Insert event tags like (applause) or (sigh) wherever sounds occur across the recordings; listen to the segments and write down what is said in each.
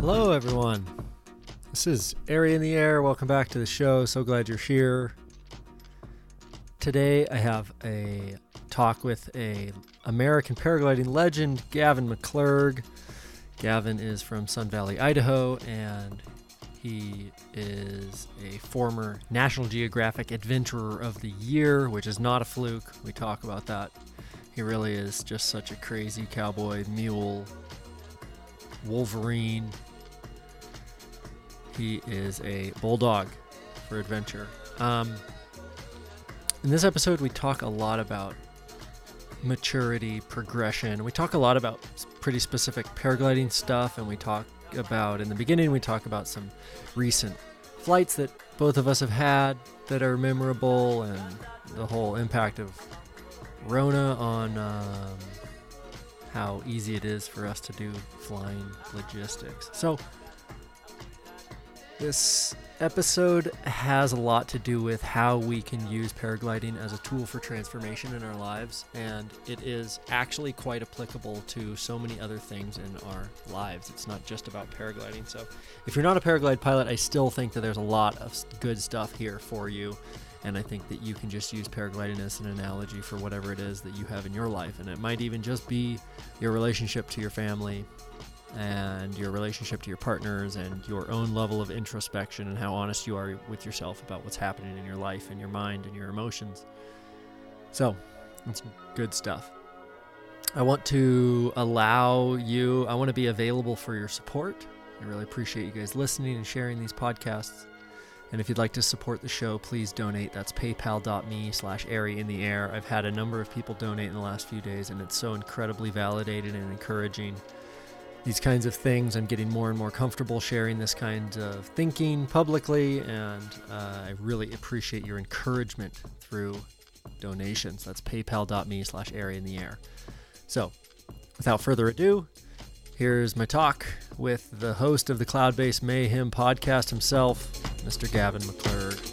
Hello, everyone. This is Ari in the Air. Welcome back to the show. So glad you're here. Today, I have a talk with a American paragliding legend, Gavin McClurg. Gavin is from Sun Valley, Idaho, and he is a former National Geographic Adventurer of the Year, which is not a fluke. We talk about that. He really is just such a crazy cowboy, mule, Wolverine. He is a bulldog for adventure. Um, in this episode, we talk a lot about maturity, progression. We talk a lot about pretty specific paragliding stuff, and we talk about, in the beginning, we talk about some recent flights that both of us have had that are memorable and the whole impact of Rona on um, how easy it is for us to do flying logistics. So, this episode has a lot to do with how we can use paragliding as a tool for transformation in our lives, and it is actually quite applicable to so many other things in our lives. It's not just about paragliding. So, if you're not a paraglide pilot, I still think that there's a lot of good stuff here for you. And I think that you can just use paragliding as an analogy for whatever it is that you have in your life. And it might even just be your relationship to your family, and your relationship to your partners and your own level of introspection and how honest you are with yourself about what's happening in your life and your mind and your emotions. So, that's good stuff. I want to allow you, I want to be available for your support. I really appreciate you guys listening and sharing these podcasts. And if you'd like to support the show, please donate. That's paypal.me slash airy in the air. I've had a number of people donate in the last few days, and it's so incredibly validated and encouraging these kinds of things. I'm getting more and more comfortable sharing this kind of thinking publicly, and uh, I really appreciate your encouragement through donations. That's paypal.me slash airy in the air. So, without further ado, here's my talk with the host of the Cloudbase Mayhem podcast himself, Mr. Gavin McClurg.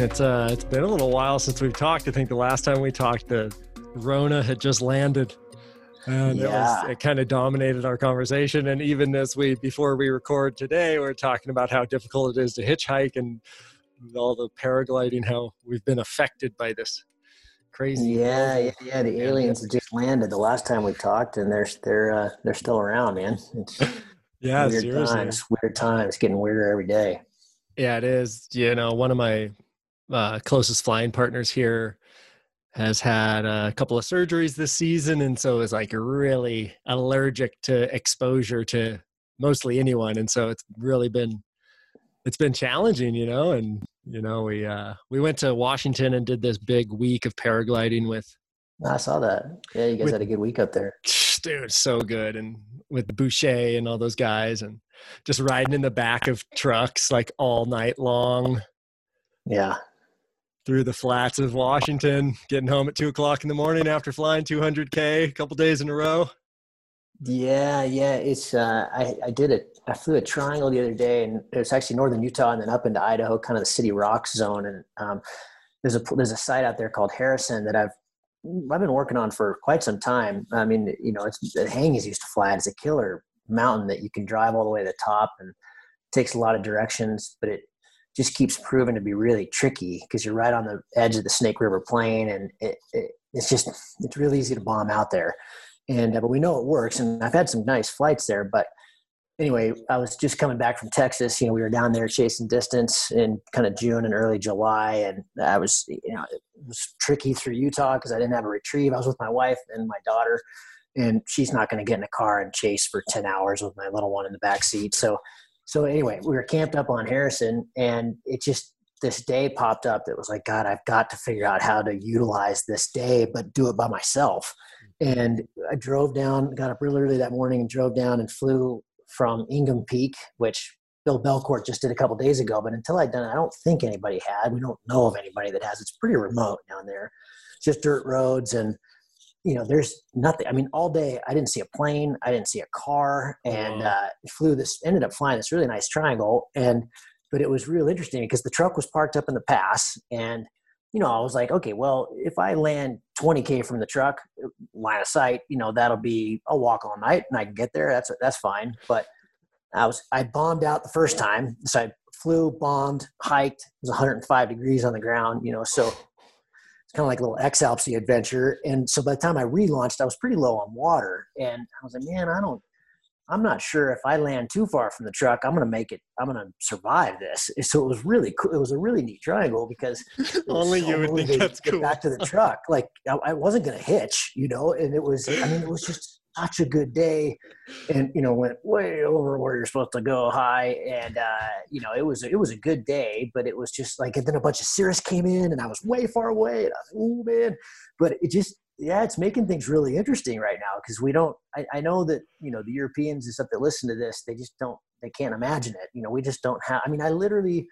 It's uh, it's been a little while since we've talked. I think the last time we talked, the Rona had just landed, and it, was, it kind of dominated our conversation. And even as we before we record today, we're talking about how difficult it is to hitchhike and all the paragliding, how we've been affected by this crazy. Yeah, yeah, yeah. The aliens had just landed the last time we talked, and they're they're uh, they're still around, man. It's (laughs) Yeah, weird seriously. times. Weird times. Getting weirder every day. Yeah, it is. You know, one of my uh, closest flying partners here has had a couple of surgeries this season, and so is like really allergic to exposure to mostly anyone, and so it's really been it's been challenging, you know. And you know, we uh, we went to Washington and did this big week of paragliding with I saw that. Yeah, you guys With- had a good week up there. dude, so good, and with Boucher and all those guys, and just riding in the back of trucks like all night long. Yeah, through the flats of Washington, getting home at two o'clock in the morning after flying 200k a couple days in a row. yeah, yeah. It's uh, I I did it. I flew a triangle the other day, and it was actually northern Utah, and then up into Idaho, kind of the City Rocks zone. And um, there's a there's a site out there called Harrison that I've I've been working on for quite some time. I mean, you know, it's the Hangies used to fly it. It's a killer mountain that you can drive all the way to the top and takes a lot of directions, but it just keeps proving to be really tricky because you're right on the edge of the Snake River Plain, and it, it, it's just it's really easy to bomb out there. And uh, but we know it works, and I've had some nice flights there, but anyway, I was just coming back from Texas. You know, we were down there chasing distance in kind of June and early July, and I was, you know, it was tricky through Utah because I didn't have a retrieve. I was with my wife and my daughter, and she's not going to get in a car and chase for ten hours with my little one in the back seat. So, so anyway, we were camped up on Harrison, and it just this day popped up that was like, God, I've got to figure out how to utilize this day, but do it by myself. And I drove down, got up really early that morning and drove down and flew from Ingham Peak, which Bill Belcourt just did a couple days ago. But until I'd done it, I don't think anybody had. We don't know of anybody that has. It's pretty remote down there. It's just dirt roads and you know, there's nothing. I mean, all day I didn't see a plane, I didn't see a car, and uh, flew this. Ended up flying this really nice triangle, and but it was real interesting because the truck was parked up in the pass, and you know, I was like, okay, well, if I land 20k from the truck, line of sight, you know, that'll be a walk all night, and I can get there. That's that's fine. But I was I bombed out the first time, so I flew, bombed, hiked. It was 105 degrees on the ground, you know, so it's kind of like a little X Alpsy adventure. And so by the time I relaunched, I was pretty low on water, and I was like, man, I don't I'm not sure if I land too far from the truck, I'm going to make it. I'm going to survive this. So it was really cool. It was a really neat triangle because (laughs) only you would think that's get cool. Back to the truck, like I, I wasn't going to hitch, you know. And it was. I mean, it was just such a good day, and you know, went way over where you're supposed to go high, and uh, you know, it was it was a good day. But it was just like, and then a bunch of cirrus came in, and I was way far away, and I was like, oh man. But it just yeah, it's making things really interesting right now because we don't. I, I, know that you know the Europeans and stuff that listen to this, they just don't. They can't imagine it. You know, we just don't have. I mean, I literally,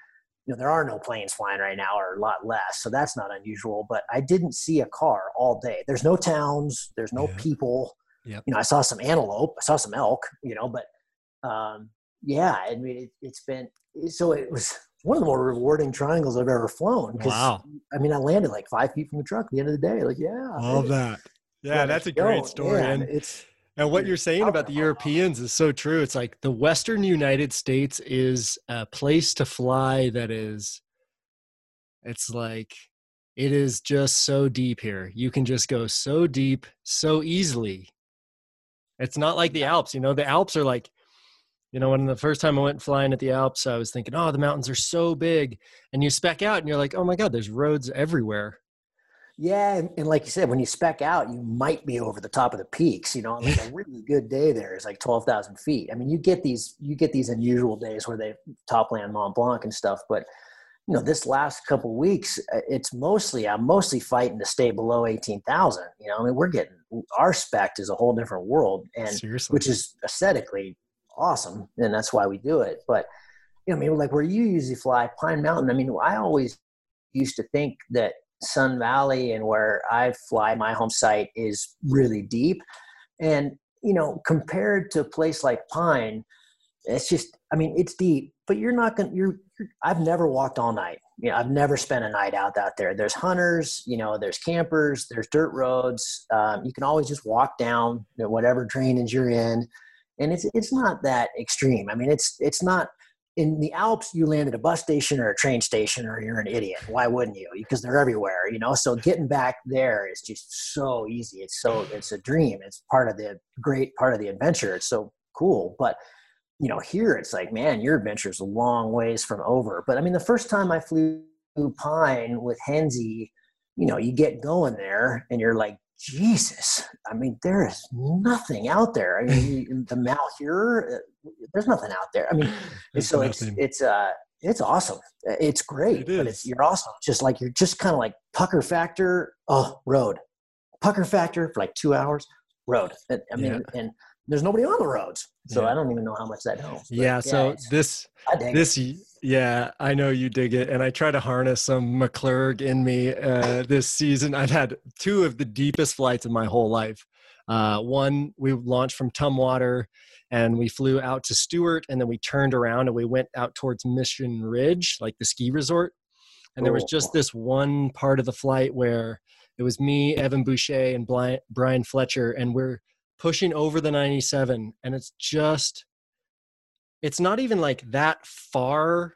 you know, there are no planes flying right now, or a lot less, so that's not unusual. But I didn't see a car all day. There's no towns. There's no yeah. people. Yep. You know, I saw some antelope. I saw some elk. You know, but um, yeah, I mean, it, it's been so it was one of the more rewarding triangles I've ever flown. Wow. I mean, I landed like five feet from the truck at the end of the day. Like, yeah. Love that. Yeah, yeah that's a great story. and it's and what you're saying about the Europeans is so true. It's like the Western United States is a place to fly that is it's like it is just so deep here. You can just go so deep so easily. It's not like the Alps, you know, the Alps are like you know, when the first time I went flying at the Alps, I was thinking, oh, the mountains are so big. And you spec out and you're like, oh my God, there's roads everywhere. Yeah. And, and like you said, when you spec out, you might be over the top of the peaks, you know, like a (laughs) really good day there is like 12,000 feet. I mean, you get these, you get these unusual days where they top land Mont Blanc and stuff, but you know, this last couple weeks, uh, it's mostly, I'm mostly fighting to stay below 18,000. You know, I mean, we're getting, our spec is a whole different world and Seriously. which is aesthetically awesome, and that's why we do it. But you know, I mean, like where you usually fly, Pine Mountain. I mean, I always used to think that Sun Valley and where I fly, my home site is really deep, and you know, compared to a place like Pine, it's just, I mean, it's deep, but you're not gonna. You're, you're I've never walked all night. You know, I've never spent a night out out there. There's hunters, you know, there's campers, there's dirt roads. Um, you can always just walk down you know, whatever drainage you're in and it's it's not that extreme. I mean, it's it's not in the Alps. You land at a bus station or a train station, or you're an idiot. Why wouldn't you? Because they're everywhere, you know. So getting back there is just so easy. It's so it's a dream. It's part of the great part of the adventure. It's so cool, but you know, here it's like, man, your adventure is a long ways from over. But I mean, the first time I flew Pine with Henze, you know, you get going there and you're like, Jesus, I mean, there is nothing out there. I mean, (laughs) the Malheur, uh, there's nothing out there. I mean, so it's it's uh it's awesome. It's great, it but it's you're awesome. Just like you're just kind of like pucker factor. Oh, road, pucker factor for like two hours. Road. I mean, yeah. and there's nobody on the roads, so yeah. I don't even know how much that helps. Yeah. yeah so this this it. yeah, I know you dig it, and I try to harness some McClurg in me uh, this season. I've had two of the deepest flights of my whole life. Uh, one we launched from Tumwater, and we flew out to Stuart, and then we turned around and we went out towards Mission Ridge, like the ski resort. And there was just this one part of the flight where it was me, Evan Boucher, and Brian Fletcher, and we're pushing over the 97 and it's just it's not even like that far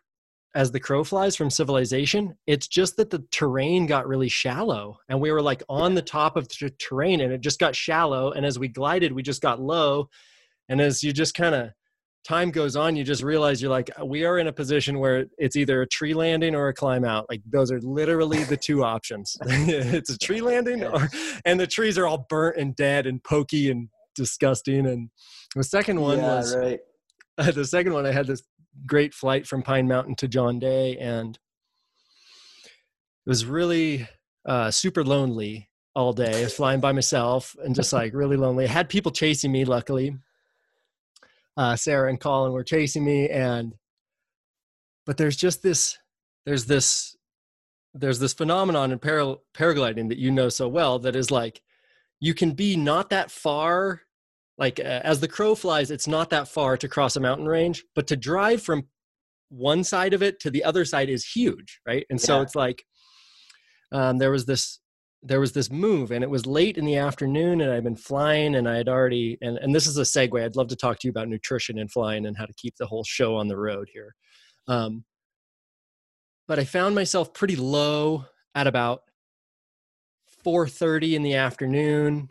as the crow flies from civilization. It's just that the terrain got really shallow and we were like on the top of the terrain and it just got shallow and as we glided we just got low and as you just kind of time goes on, you just realize you're like, we are in a position where it's either a tree landing or a climb out. Like those are literally the two options. (laughs) it's a tree landing, or, and the trees are all burnt and dead and pokey and disgusting. And the second one yeah, was right. uh, (laughs) the second one. I had this great flight from Pine Mountain to John Day, and it was really uh, super lonely all day. I was flying by myself and just like really lonely. I had people chasing me, luckily uh, Sarah and Colin were chasing me, and but there's just this there's this there's this phenomenon in para, paragliding that you know so well that is like you can be not that far like uh, as the crow flies it's not that far to cross a mountain range but to drive from one side of it to the other side is huge right? And so it's like um, there was this there was this move and it was late in the afternoon and I'd been flying and I had already and, and this is a segue. I'd love to talk to you about nutrition and flying and how to keep the whole show on the road here. Um, but I found myself pretty low at about 4:30 in the afternoon.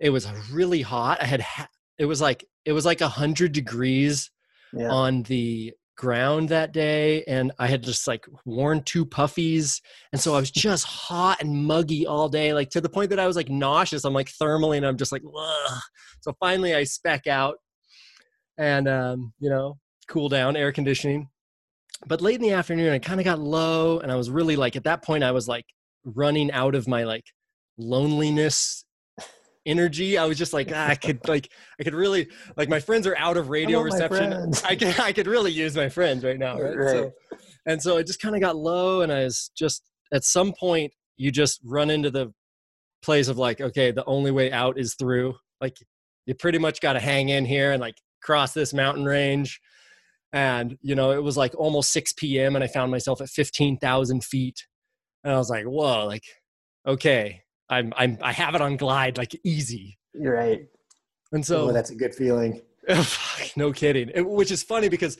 It was really hot. I had ha- it was like it was like 100 degrees yeah. on the ground that day and I had just like worn two puffies and so I was just hot and muggy all day like to the point that I was like nauseous I'm like thermally and I'm just like Ugh. so finally I spec out and um you know cool down air conditioning but late in the afternoon I kind of got low and I was really like at that point I was like running out of my like loneliness energy. I was just like, ah, I could like, I could really like my friends are out of radio reception. I could, I could really use my friends right now. Right. right. So, and so it just kind of got low and I was just, at some point you just run into the place of like, okay, the only way out is through like, you pretty much got to hang in here and like cross this mountain range. And, you know, it was like almost 6 p.m. and I found myself at 15,000 feet. And I was like, whoa, like, okay, I'm I'm I have it on glide like easy. You're right. And so oh, that's a good feeling. (laughs) no kidding. It, which is funny because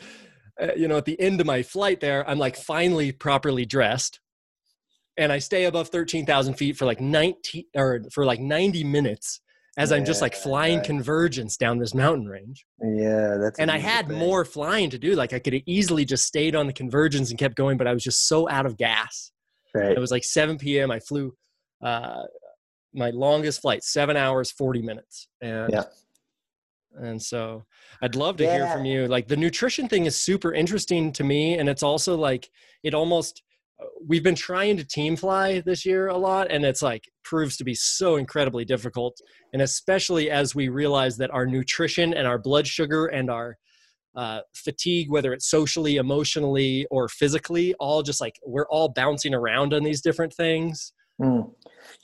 uh, you know at the end of my flight there, I'm like finally properly dressed, and I stay above thirteen thousand feet for like nineteen or for like ninety minutes as yeah, I'm just like flying right. convergence down this mountain range. Yeah, that's. And I had thing. more flying to do. Like I could have easily just stayed on the convergence and kept going, but I was just so out of gas. Right. It was like 7 p.m. I flew uh, my longest flight, seven hours, 40 minutes. And, yeah. and so I'd love to yeah. hear from you. Like the nutrition thing is super interesting to me. And it's also like, it almost, uh, we've been trying to team fly this year a lot and it's like proves to be so incredibly difficult and especially as we realize that our nutrition and our blood sugar and our uh, fatigue whether it's socially emotionally or physically all just like we're all bouncing around on these different things mm.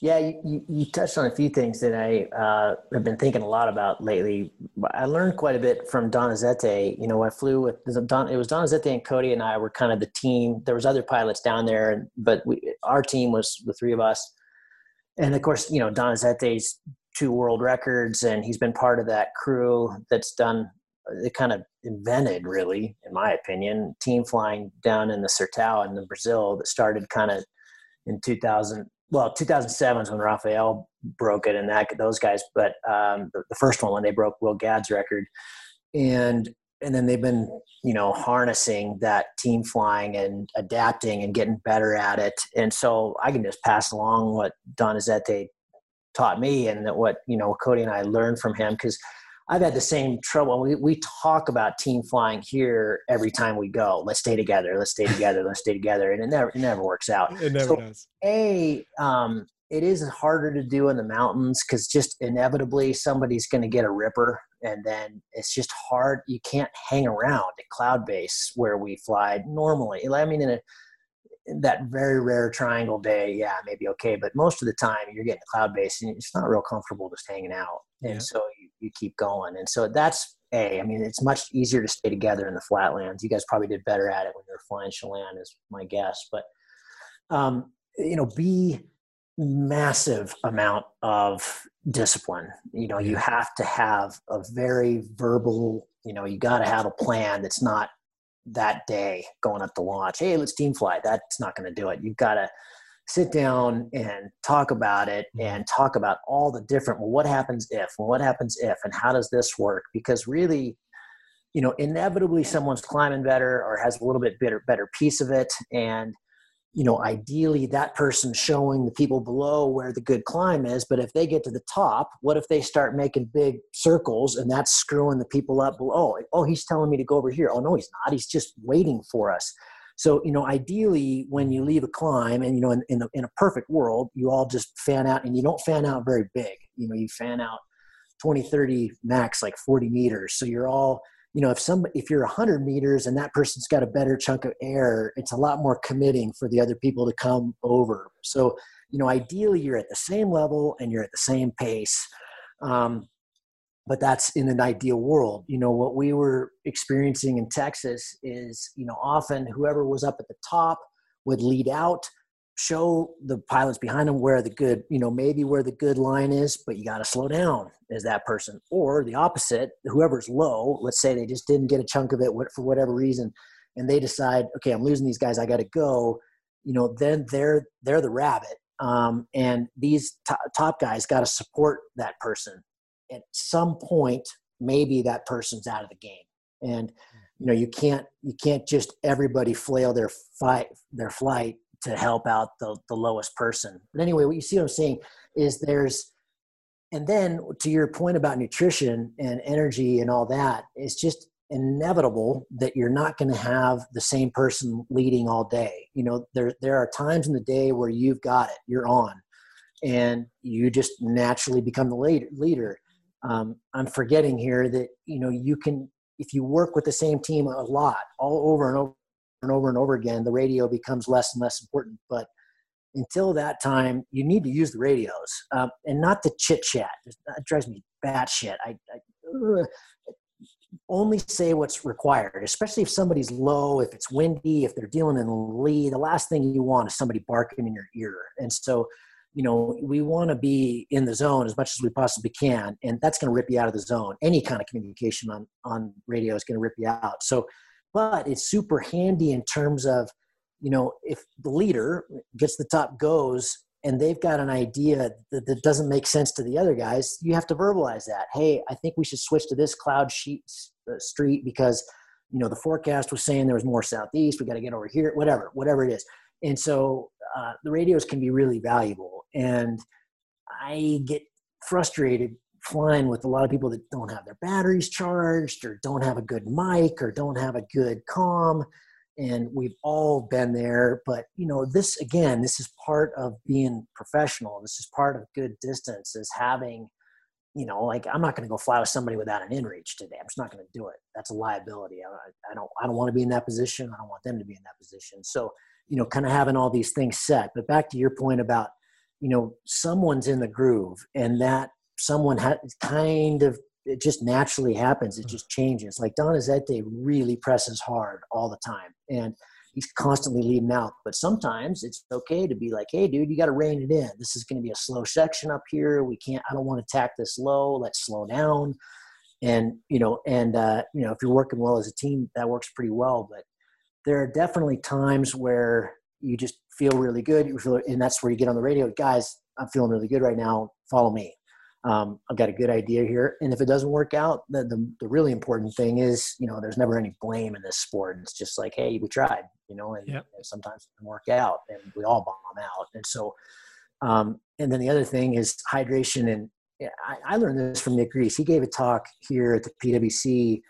Yeah, you, you touched on a few things that I uh, have been thinking a lot about lately. I learned quite a bit from Donizete. You know, I flew with Don, it was Donizete and Cody and I were kind of the team. There was other pilots down there, but we, our team was the three of us. And of course, you know, Donizete's two world records, and he's been part of that crew that's done. It kind of invented, really, in my opinion, team flying down in the Sertão in the Brazil that started kind of in 2000 well, 2007 is when Rafael broke it and that those guys, but um, the, the, first one when they broke Will Gadd's record, and and then they've been you know harnessing that team flying and adapting and getting better at it, and so I can just pass along what Donizete taught me and what you know Cody and I learned from him because I've had the same trouble. We, we talk about team flying here every time we go. Let's stay together. Let's stay together. Let's stay together. And it never, it never works out. It never so, does. A, um, it is harder to do in the mountains because just inevitably somebody's going to get a ripper and then it's just hard. You can't hang around at cloud base where we fly normally. I mean, in a, that very rare triangle day, yeah, maybe okay. But most of the time, you're getting cloud base, and it's not real comfortable just hanging out. And yeah. so you, keep going. And so that's a. I mean, it's much easier to stay together in the flatlands. You guys probably did better at it when you were flying Chelan, is my guess. But um, you know, be massive amount of discipline. You know, you have to have a very verbal. You know, you got to have a plan that's not that day going up the launch. Hey, let's team fly. That's not going to do it. You've got to sit down and talk about it mm-hmm. and talk about all the different well what happens if well what happens if and how does this work because really you know, inevitably someone's climbing better or has a little bit better better piece of it, and you know, ideally that person showing the people below where the good climb is. But if they get to the top, what if they start making big circles and that's screwing the people up below? Oh, he's telling me to go over here. Oh no, he's not. He's just waiting for us. So, you know, ideally, when you leave a climb, and you know, in, in, a, in a perfect world, you all just fan out, and you don't fan out very big. You know, you fan out 20, 30 max, like 40 meters. So you're all, you know, if some, if you're 100 meters and that person's got a better chunk of air, it's a lot more committing for the other people to come over. So, you know, ideally, you're at the same level and you're at the same pace. Um, but that's in an ideal world. You know what we were experiencing in texas is you know often whoever was up at the top would lead out show the pilots behind them where the good you know maybe where the good line is but you got to slow down as that person. Or the opposite whoever's low let's say they just didn't get a chunk of it for whatever reason and they decide okay i'm losing these guys i got to go you know then they're they're the rabbit um, and these top guys got to support that person at some point maybe that person's out of the game. And you know you can't you can't just everybody flail their fight their flight to help out the, the lowest person. But anyway what you see what i'm saying is there's and then to your point about nutrition and energy and all that it's just inevitable that you're not going to have the same person leading all day. You know there there are times in the day where you've got it you're on and you just naturally become the leader leader um, i'm forgetting here that you know you can if you work with the same team a lot all over and over and over and over again the radio becomes less and less important but until that time you need to use the radios um, and not the chit chat it drives me batshit I, I only say what's required, especially if somebody's low, if it's windy, if they're dealing in lee. The last thing you want is somebody barking in your ear. And so you know, we want to be in the zone as much as we possibly can, and that's going to rip you out of the zone. Any kind of communication on on radio is going to rip you out. So, but it's super handy in terms of, you know, if the leader gets the top goes and they've got an idea that, that doesn't make sense to the other guys, you have to verbalize that. Hey, I think we should switch to this cloud sheet uh, street because, you know, the forecast was saying there was more southeast. We got to get over here. Whatever, whatever it is. And so uh, the radios can be really valuable. And I get frustrated flying with a lot of people that don't have their batteries charged or don't have a good mic or don't have a good com and we've all been there but you know this again this is part of being professional. This is part of good distance is having you know like i'm not going to go fly with somebody without an inReach today. I'm just not going to do it. That's a liability. I, I don't i don't want to be in that position. I don't want them to be in that position. So you know kind of having all these things set. But back to your point about you know someone's in the groove and that someone has kind of it just naturally happens it just changes. Like donizete really presses hard all the time and he's constantly leading out but sometimes it's okay to be like hey dude you got to rein it in. This is going to be a slow section up here. We can't i don't want to tack this low. Let's slow down. And you know and uh, you know if you're working well as a team that works pretty well but there are definitely times where you just feel really good. You feel, and that's where you get on the radio, guys. I'm feeling really good right now. Follow me. Um, I've got a good idea here. And if it doesn't work out, the, the, the, really important thing is, you know, there's never any blame in this sport. It's just like, hey, we tried, you know, and, yep. and sometimes it doesn't work out and we all bomb out. And so, um, and then the other thing is hydration. And I, I learned this from Nick Greece. He gave a talk here at the PWC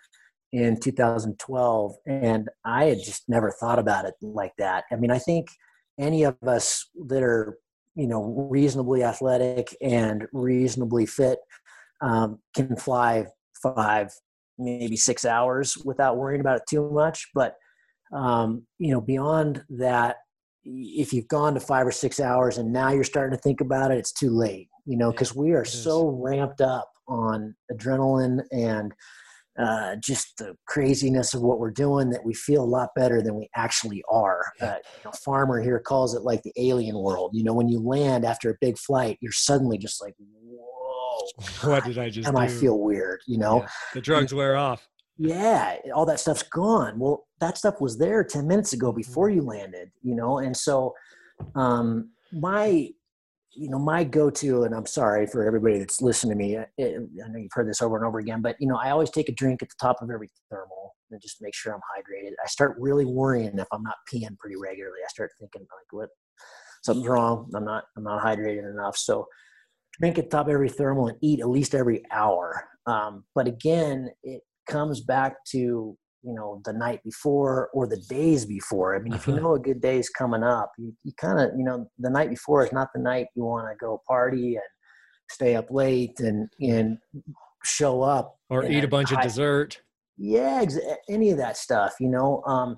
in 2012 and i had just never thought about it like that i mean i think any of us that are you know reasonably athletic and reasonably fit um, can fly five maybe six hours without worrying about it too much. But um, you know beyond that if you've gone to five or six hours and now you're starting to think about it it's too late you know because we are so ramped up on adrenaline and uh, just the craziness of what we're doing that we feel a lot better than we actually are. Uh, you know, Farmer here calls it like the alien world. You know, when you land after a big flight, you're suddenly just like, whoa, what did I just and do? I feel weird, you know? Yeah. The drugs wear off. Yeah, all that stuff's gone. Well, that stuff was there 10 minutes ago before mm-hmm. you landed, you know? And so, um, my you know, my go-to, and I'm sorry for everybody that's listening to me. I, I know you've heard this over and over again, but you know, I always take a drink at the top of every thermal and just make sure I'm hydrated. I start really worrying if I'm not peeing pretty regularly. I start thinking like, what something's wrong. I'm not I'm not hydrated enough. So drink at the top of every thermal and eat at least every hour. Um, but again, it comes back to you know the night before or the days before. I mean, if you (laughs) know a good day is coming up, you, you kind of you know the night before is not the night you want to go party and stay up late and and show up or eat a bunch high, of dessert. Yeah, ex- any of that stuff. You know, um,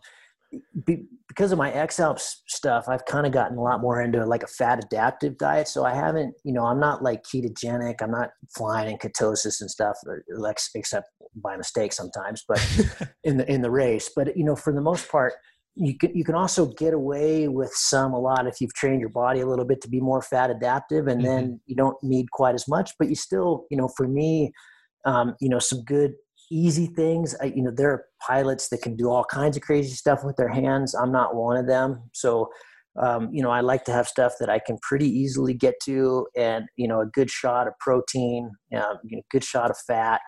be, because of my X-Alps stuff, I've kind of gotten a lot more into like a fat adaptive diet. So I haven't, you know, I'm not like ketogenic. I'm not flying in ketosis and stuff, like except by mistake sometimes, but (laughs) in the in the race. But you know, for the most part, you can you can also get away with some a lot if you've trained your body a little bit to be more fat adaptive, and mm-hmm. then you don't need quite as much. But you still, you know, for me, um, you know, some good easy things. I, you know, there are pilots that can do all kinds of crazy stuff with their hands. I'm not one of them. So, um, you know, I like to have stuff that I can pretty easily get to, and you know, a good shot of protein, you know, good shot of fat,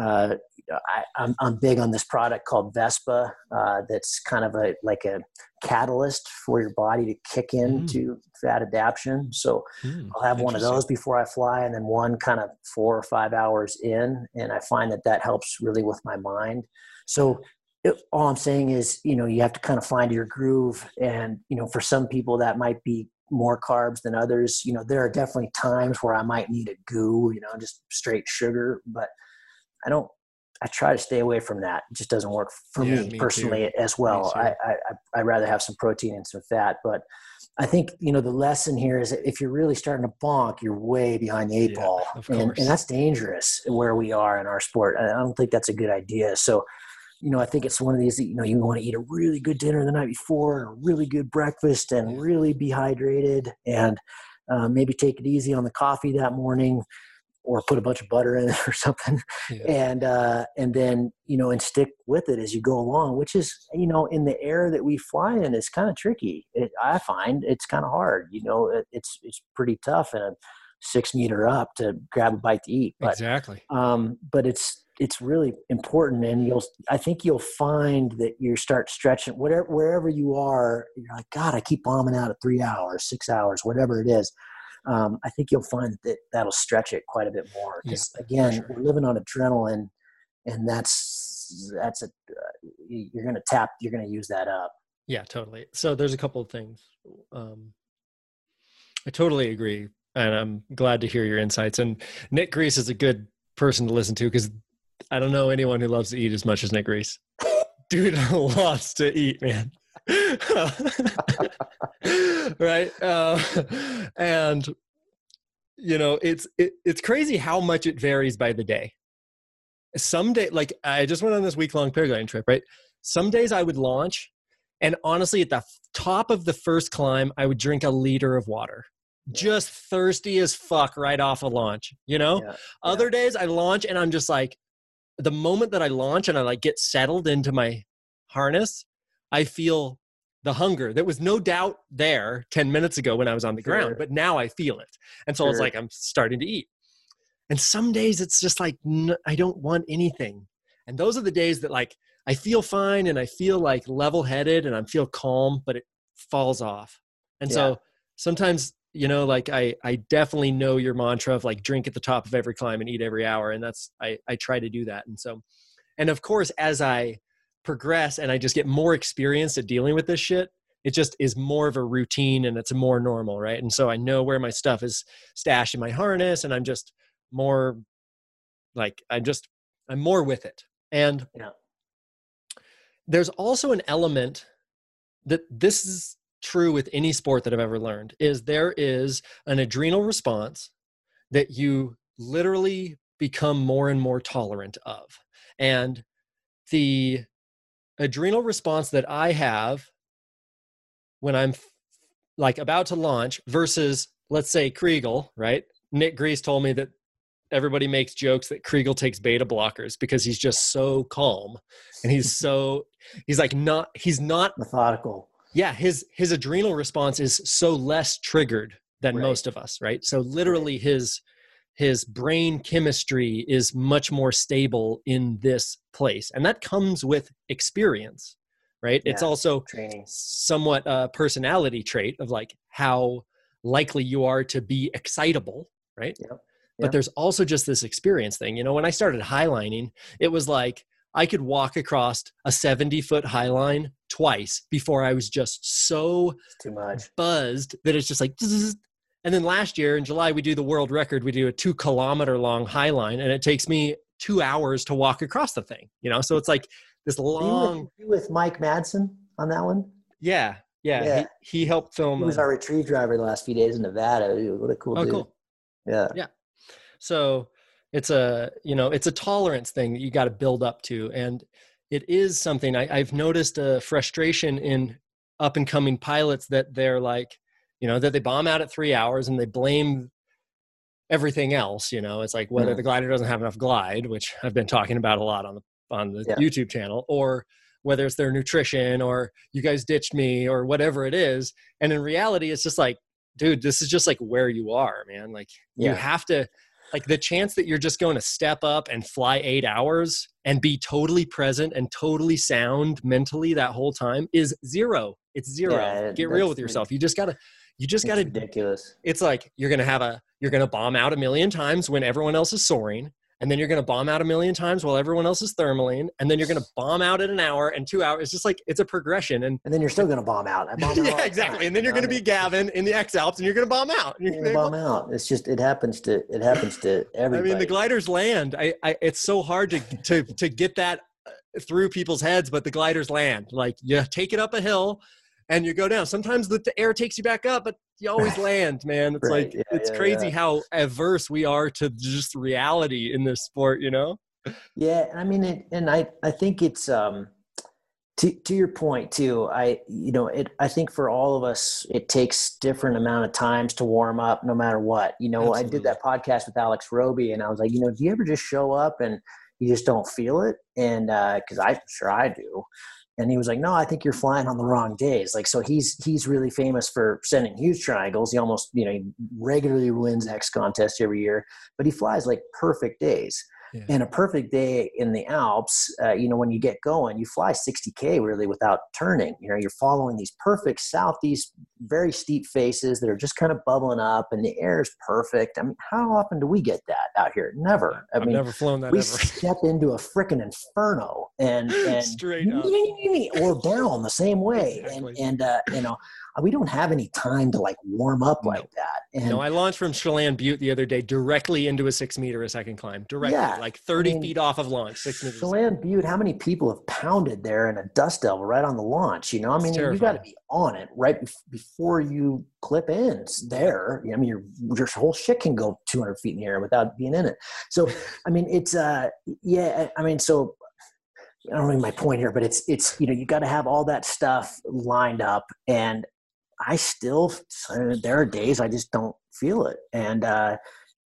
uh, I, am I'm big on this product called Vespa. Uh, that's kind of a like a catalyst for your body to kick into mm. fat adaptation. So mm, I'll have one of those before I fly, and then one kind of four or five hours in, and I find that that helps really with my mind. So it, all I'm saying is, you know, you have to kind of find your groove, and you know, for some people that might be more carbs than others. You know, there are definitely times where I might need a goo, you know, just straight sugar, but I don't. I try to stay away from that. It just doesn't work for yeah, me, me, personally too. as well. I, I I'd rather have some protein and some fat, but I think you know the lesson here is that if you're really starting to bonk, you're way behind the eight yeah, ball, and, and, that's dangerous where we are in our sport. I don't think that's a good idea. So, you know, I think it's one of these. You know, you want to eat a really good dinner the night before, a really good breakfast, and really be hydrated, and uh, maybe take it easy on the coffee that morning or put a bunch of butter in it (laughs) or something. Yeah. and uh, and then you know and stick with it as you go along which is you know in the air that we fly in it's kind of tricky. It, i find it's kind of hard you know it, it's it's pretty tough in a six meter up to grab a bite to eat but, exactly. um, but it's it's really important and you'll i think you'll find that you start stretching whatever wherever you are you're like god i keep bombing out at three hours six hours whatever it is um, I think you'll find that that'll stretch it quite a bit more. Because yeah, again, sure. we're living on adrenaline, and that's that's a uh, you're going to tap, you're going to use that up. Yeah, totally. So there's a couple of things. Um, I totally agree, and I'm glad to hear your insights. And Nick Greece is a good person to listen to because I don't know anyone who loves to eat as much as Nick Greece. (laughs) Dude (laughs) loves to eat, man. (laughs) right? Uh, and you know it's it, it's crazy how much it varies by the day. Some day like i just went on this week long paragliding trip right? Some days i would launch and honestly at the top of the first climb i would drink a liter of water. Just thirsty as fuck right off a launch you know? Yeah. other days i launch and i'm just like the moment that i launch and i like get settled into my harness i feel the hunger that was no doubt there 10 minutes ago when I was on the sure. ground, but now I feel it. And so sure. it's like, I'm starting to eat. And some days it's just like, I don't want anything. And those are the days that like, I feel fine and I feel like level headed and I feel calm, but it falls off. And yeah. so sometimes, you know, like I, I definitely know your mantra of like drink at the top of every climb and eat every hour. And that's, I, I try to do that. And so, and of course, as I, progress and I just get more experienced at dealing with this shit, it just is more of a routine and it's more normal, right? And so I know where my stuff is stashed in my harness and I'm just more like I'm just I'm more with it. And yeah. there's also an element that this is true with any sport that I've ever learned is there is an adrenal response that you literally become more and more tolerant of. And the adrenal response that I have when I'm like about to launch versus let's say Chrigel, right? Nick Greece told me that everybody makes jokes that Chrigel takes beta blockers because he's just so calm and he's (laughs) so he's like not he's not methodical. Yeah, his his adrenal response is so less triggered than Right. most of us, right? So literally his his brain chemistry is much more stable in this place. And that comes with experience, right? It's also Training. somewhat a personality trait of like how likely you are to be excitable, right? Yep. But there's also just this experience thing. You know, when I started highlining, it was like I could walk across a 70 foot high line twice before I was just so It's too much. buzzed that it's just like. And then last year in july we do the world record we do a two kilometer long high line and it takes me two hours to walk across the thing you know so it's like this with- long you with Mike Madsen on that one? yeah yeah, Yeah. He, he helped film He was our retrieve driver the last few days in Nevada. Dude, what a cool oh dude. cool Yeah. so it's a you know it's a tolerance thing that you got to build up to and it is something I, i've noticed a frustration in up and coming pilots that they're like you know that they bomb out at three hours and they blame everything else you know? It's like whether Mhm. the glider doesn't have enough glide which i've been talking about a lot on the on the Yeah. youtube channel or whether it's their nutrition or you guys ditched me or whatever it is. And in reality it's just like dude this is just like where you are man. Like you have to like the chance that you're just going to step up and fly eight hours and be totally present and totally sound mentally that whole time is zero. It's zero. Yeah, get real with yourself. You just gotta you just gotta ridiculous. it's like you're gonna have a you're gonna bomb out a million times when everyone else is soaring and then you're gonna bomb out a million times while everyone else is thermaling and then you're gonna bomb out at an hour and two hours it's just like it's a progression and And then you're still gonna bomb out. Bomb out (laughs) yeah exactly and then you you're gonna be gavin in the x alps and you're gonna bomb out You're you're gonna gonna- bomb out. It's just it happens to it happens to everybody. (laughs) I mean, the gliders land. I, I it's so hard to to to get that uh, through people's heads, but the gliders land. Like you take it up a hill, and you go down. Sometimes the, the air takes you back up, but you always (laughs) land, man. It's Right, like yeah, it's yeah, crazy yeah. how averse we are to just reality in this sport. You know? Yeah, I mean, it, and I I think it's um to to your point too. I you know it. I think for all of us, it takes different amount of times to warm up, no matter what. You know, I did that podcast with Alex Roby, and I was like, you know, do you ever just show up and you just don't feel it? And because I'm sure I do. And he was like, "No, I think you're flying on the wrong days." Like, so he's he's really famous for sending huge triangles. He almost, you know, he regularly wins X contests every year, but he flies like perfect days. Yeah. And a perfect day in the Alps, uh, you know, when you get going, you fly 60k really without turning. You know, you're following these perfect southeast, very steep faces that are just kind of bubbling up, and the air is perfect. I mean, how often do we get that out here? Never. I I've mean, never flown that we ever. step into a freaking inferno and, (laughs) and Straight up. or down the same way (laughs) Exactly. and and uh, you know we don't have any time to like warm up like that and No, I launched from Chelan Butte the other day directly into a six meter a second climb, directly, Yeah, like 30 mean, feet off of launch, six meters. Chelan Butte, how many people have pounded there in a dust devil right on the launch? You know, I mean, you got to be on it right bef- before you clip in. There. I mean, your your whole shit can go 200 feet in the air without being in it. So, I mean, it's uh, yeah. I mean, so I don't know my point here, but it's it's you know you got to have all that stuff lined up, and I still there are days I just don't feel it, and uh,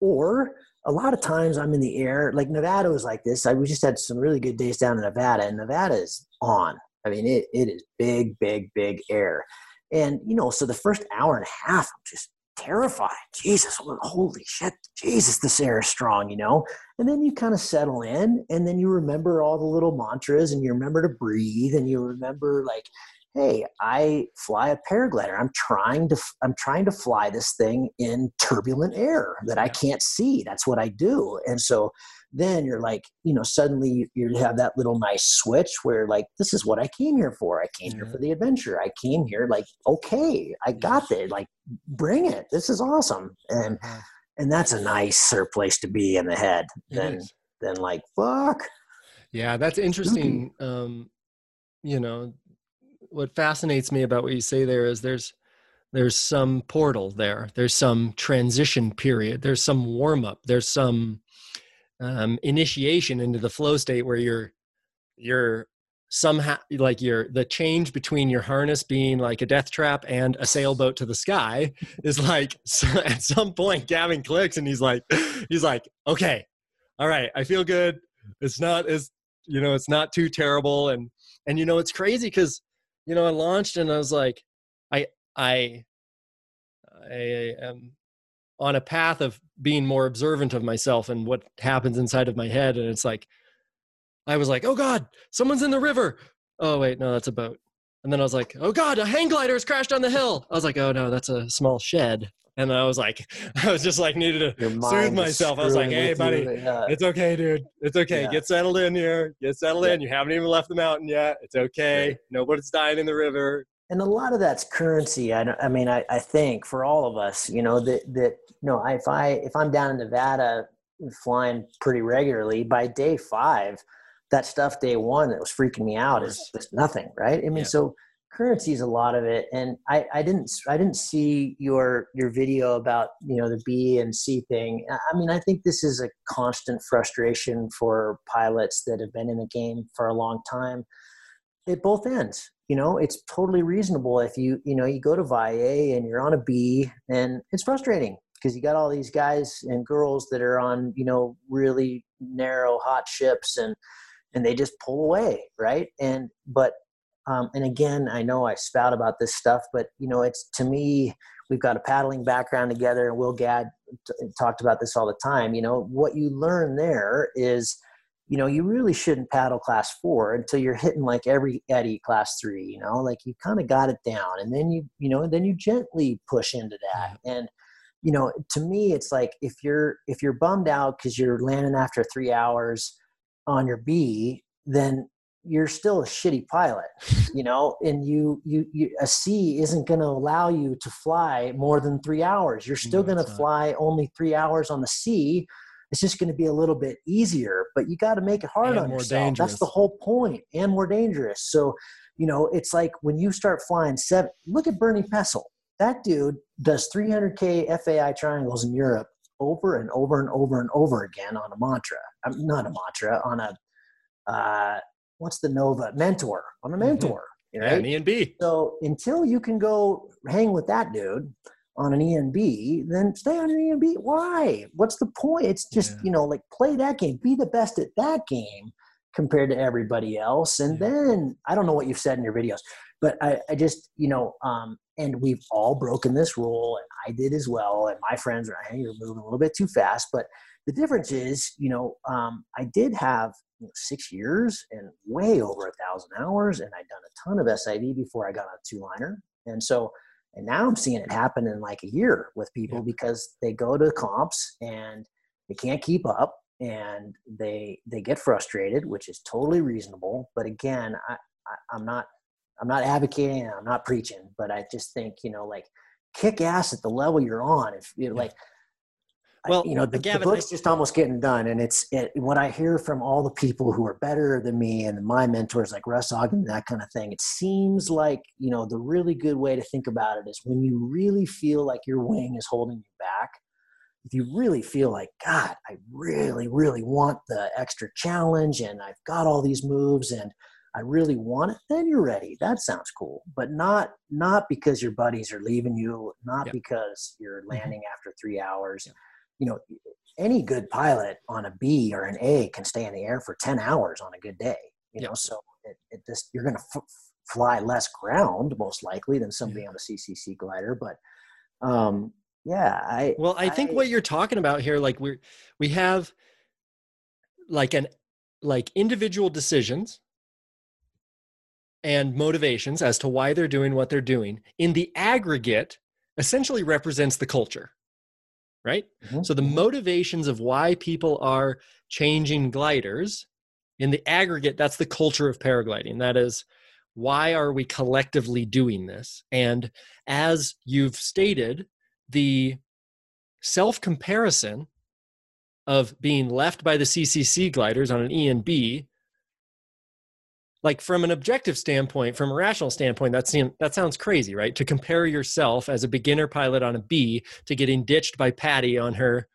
or a lot of times I'm in the air. Like Nevada was like this. I we just had some really good days down in Nevada, and Nevada is on. I mean, it it is big, big, big air, and you know, so the first hour and a half, I'm just terrified. Jesus, holy shit, Jesus, this air is strong, you know. And then you kind of settle in, and then you remember all the little mantras, and you remember to breathe, and you remember like hey i fly a paraglider i'm trying to i'm trying to fly this thing in turbulent air that i can't see that's what i do and so then you're like you know suddenly you, you have that little nice switch where like this is what i came here for i came here for the adventure i came here like okay i got it like bring it this is awesome and Uh-huh. and that's a nicer place to be in the head than than like fuck Yeah, that's interesting. Um, you know, what fascinates me about what you say there is there's there's some portal there. There's some transition period. There's some warm up. There's some um, initiation into the flow state where you're you're somehow like you're the change between your harness being like a death trap and a sailboat to the sky is like (laughs) so at some point Gavin clicks and he's like he's like okay all right I feel good. It's not as you know it's not too terrible. And and you know it's crazy because you know i launched and i was like i i I am on a path of being more observant of myself and what happens inside of my head. And it's like, I was like, oh God, someone's in the river. Oh, wait, no, that's a boat. And then I was like, oh God, a hang glider has crashed on the hill. I was like, oh no, that's a small shed. And I was like, (laughs) I was just like, needed to soothe myself. I was like, hey, buddy, it's okay, dude. It's okay. Yeah. Get settled in here. Get settled yeah. in. You haven't even left the mountain yet. It's okay. Right. Nobody's dying in the river. And a lot of that's currency. I, I mean, I, I think for all of us, you know, that, that, you know, if I, if I'm down in Nevada flying pretty regularly by day five, that stuff day one that was freaking me out is, is nothing. Right. I mean, so currency is a lot of it and I, I didn't i didn't see your your video about you know the b and c thing i mean i think this is a constant frustration for pilots that have been in the game for a long time at both ends you know it's totally reasonable if you you know you go to VIA and you're on a b and it's frustrating because you got all these guys and girls that are on you know really narrow hot ships and and they just pull away right and but um, and again, I know I spout about this stuff, but you know, it's to me, we've got a paddling background together, and Will Gadd t- talked about this all the time. You know, what you learn there is, you know, you really shouldn't paddle class four until you're hitting like every eddy class three. You know, like you kind of got it down, and then you, you know, then you gently push into that. And you know, to me, it's like if you're if you're bummed out because you're landing after three hours on your B, then you're still a shitty pilot (laughs) you know and you you, you a c isn't going to allow you to fly more than three hours you're still no, going to fly only three hours on the c it's just going to be a little bit easier but you got to make it hard and on yourself dangerous. that's the whole point and more dangerous so you know it's like when you start flying seven look at bernie pessel that dude does 300k fai triangles in europe over and over and over and over again on a mantra I'm um, not a mantra on a uh, what's the Nova mentor? I'm a mm-hmm. mentor. Mm-hmm. Right? Yeah, an E and B. So until you can go hang with that dude on an E and B, then stay on an E and B. Why? What's the point? It's just yeah. you know like play that game, be the best at that game compared to everybody else, and yeah. then I don't know what you've said in your videos, but I, I just you know um, and we've all broken this rule, and I did as well, and my friends are hey, you're moving a little bit too fast, but the difference is, you know, um, I did have you know, six years and way over a thousand hours, and I'd done a ton of SIV before I got on a two liner. And so, and now I'm seeing it happen in like a year with people yeah. because they go to comps and they can't keep up and they they get frustrated, which is totally reasonable. But again, I, I I'm not I'm not advocating, I'm not preaching, but I just think you know like kick ass at the level you're on. If you know, like well, you know, the, Gavin, the book's I, just almost getting done, and it's it, what I hear from all the people who are better than me and my mentors, like Russ Ogden, that kind of thing. It seems like you know the really good way to think about it is when you really feel like your wing is holding you back. If you really feel like God, I really, really want the extra challenge, and I've got all these moves, and I really want it, then you're ready. That sounds cool, but not not because your buddies are leaving you, not yep. because you're mm-hmm. landing after three hours. Yep you know, any good pilot on a B or an A can stay in the air for 10 hours on a good day, you know, so it, it just, you're going to f- fly less ground most likely than somebody yeah. on a CCC glider. But, um, yeah, I, well, I, I think what you're talking about here, like we're, we have like an, like individual decisions and motivations as to why they're doing what they're doing in the aggregate essentially represents the culture right? Mm-hmm. So the motivations of why people are changing gliders in the aggregate, that's the culture of paragliding. That is, why are we collectively doing this? And as you've stated, the self comparison of being left by the CCC gliders on an E and B like from an objective standpoint from a rational standpoint that seems that sounds crazy right to compare yourself as a beginner pilot on a b to getting ditched by patty on her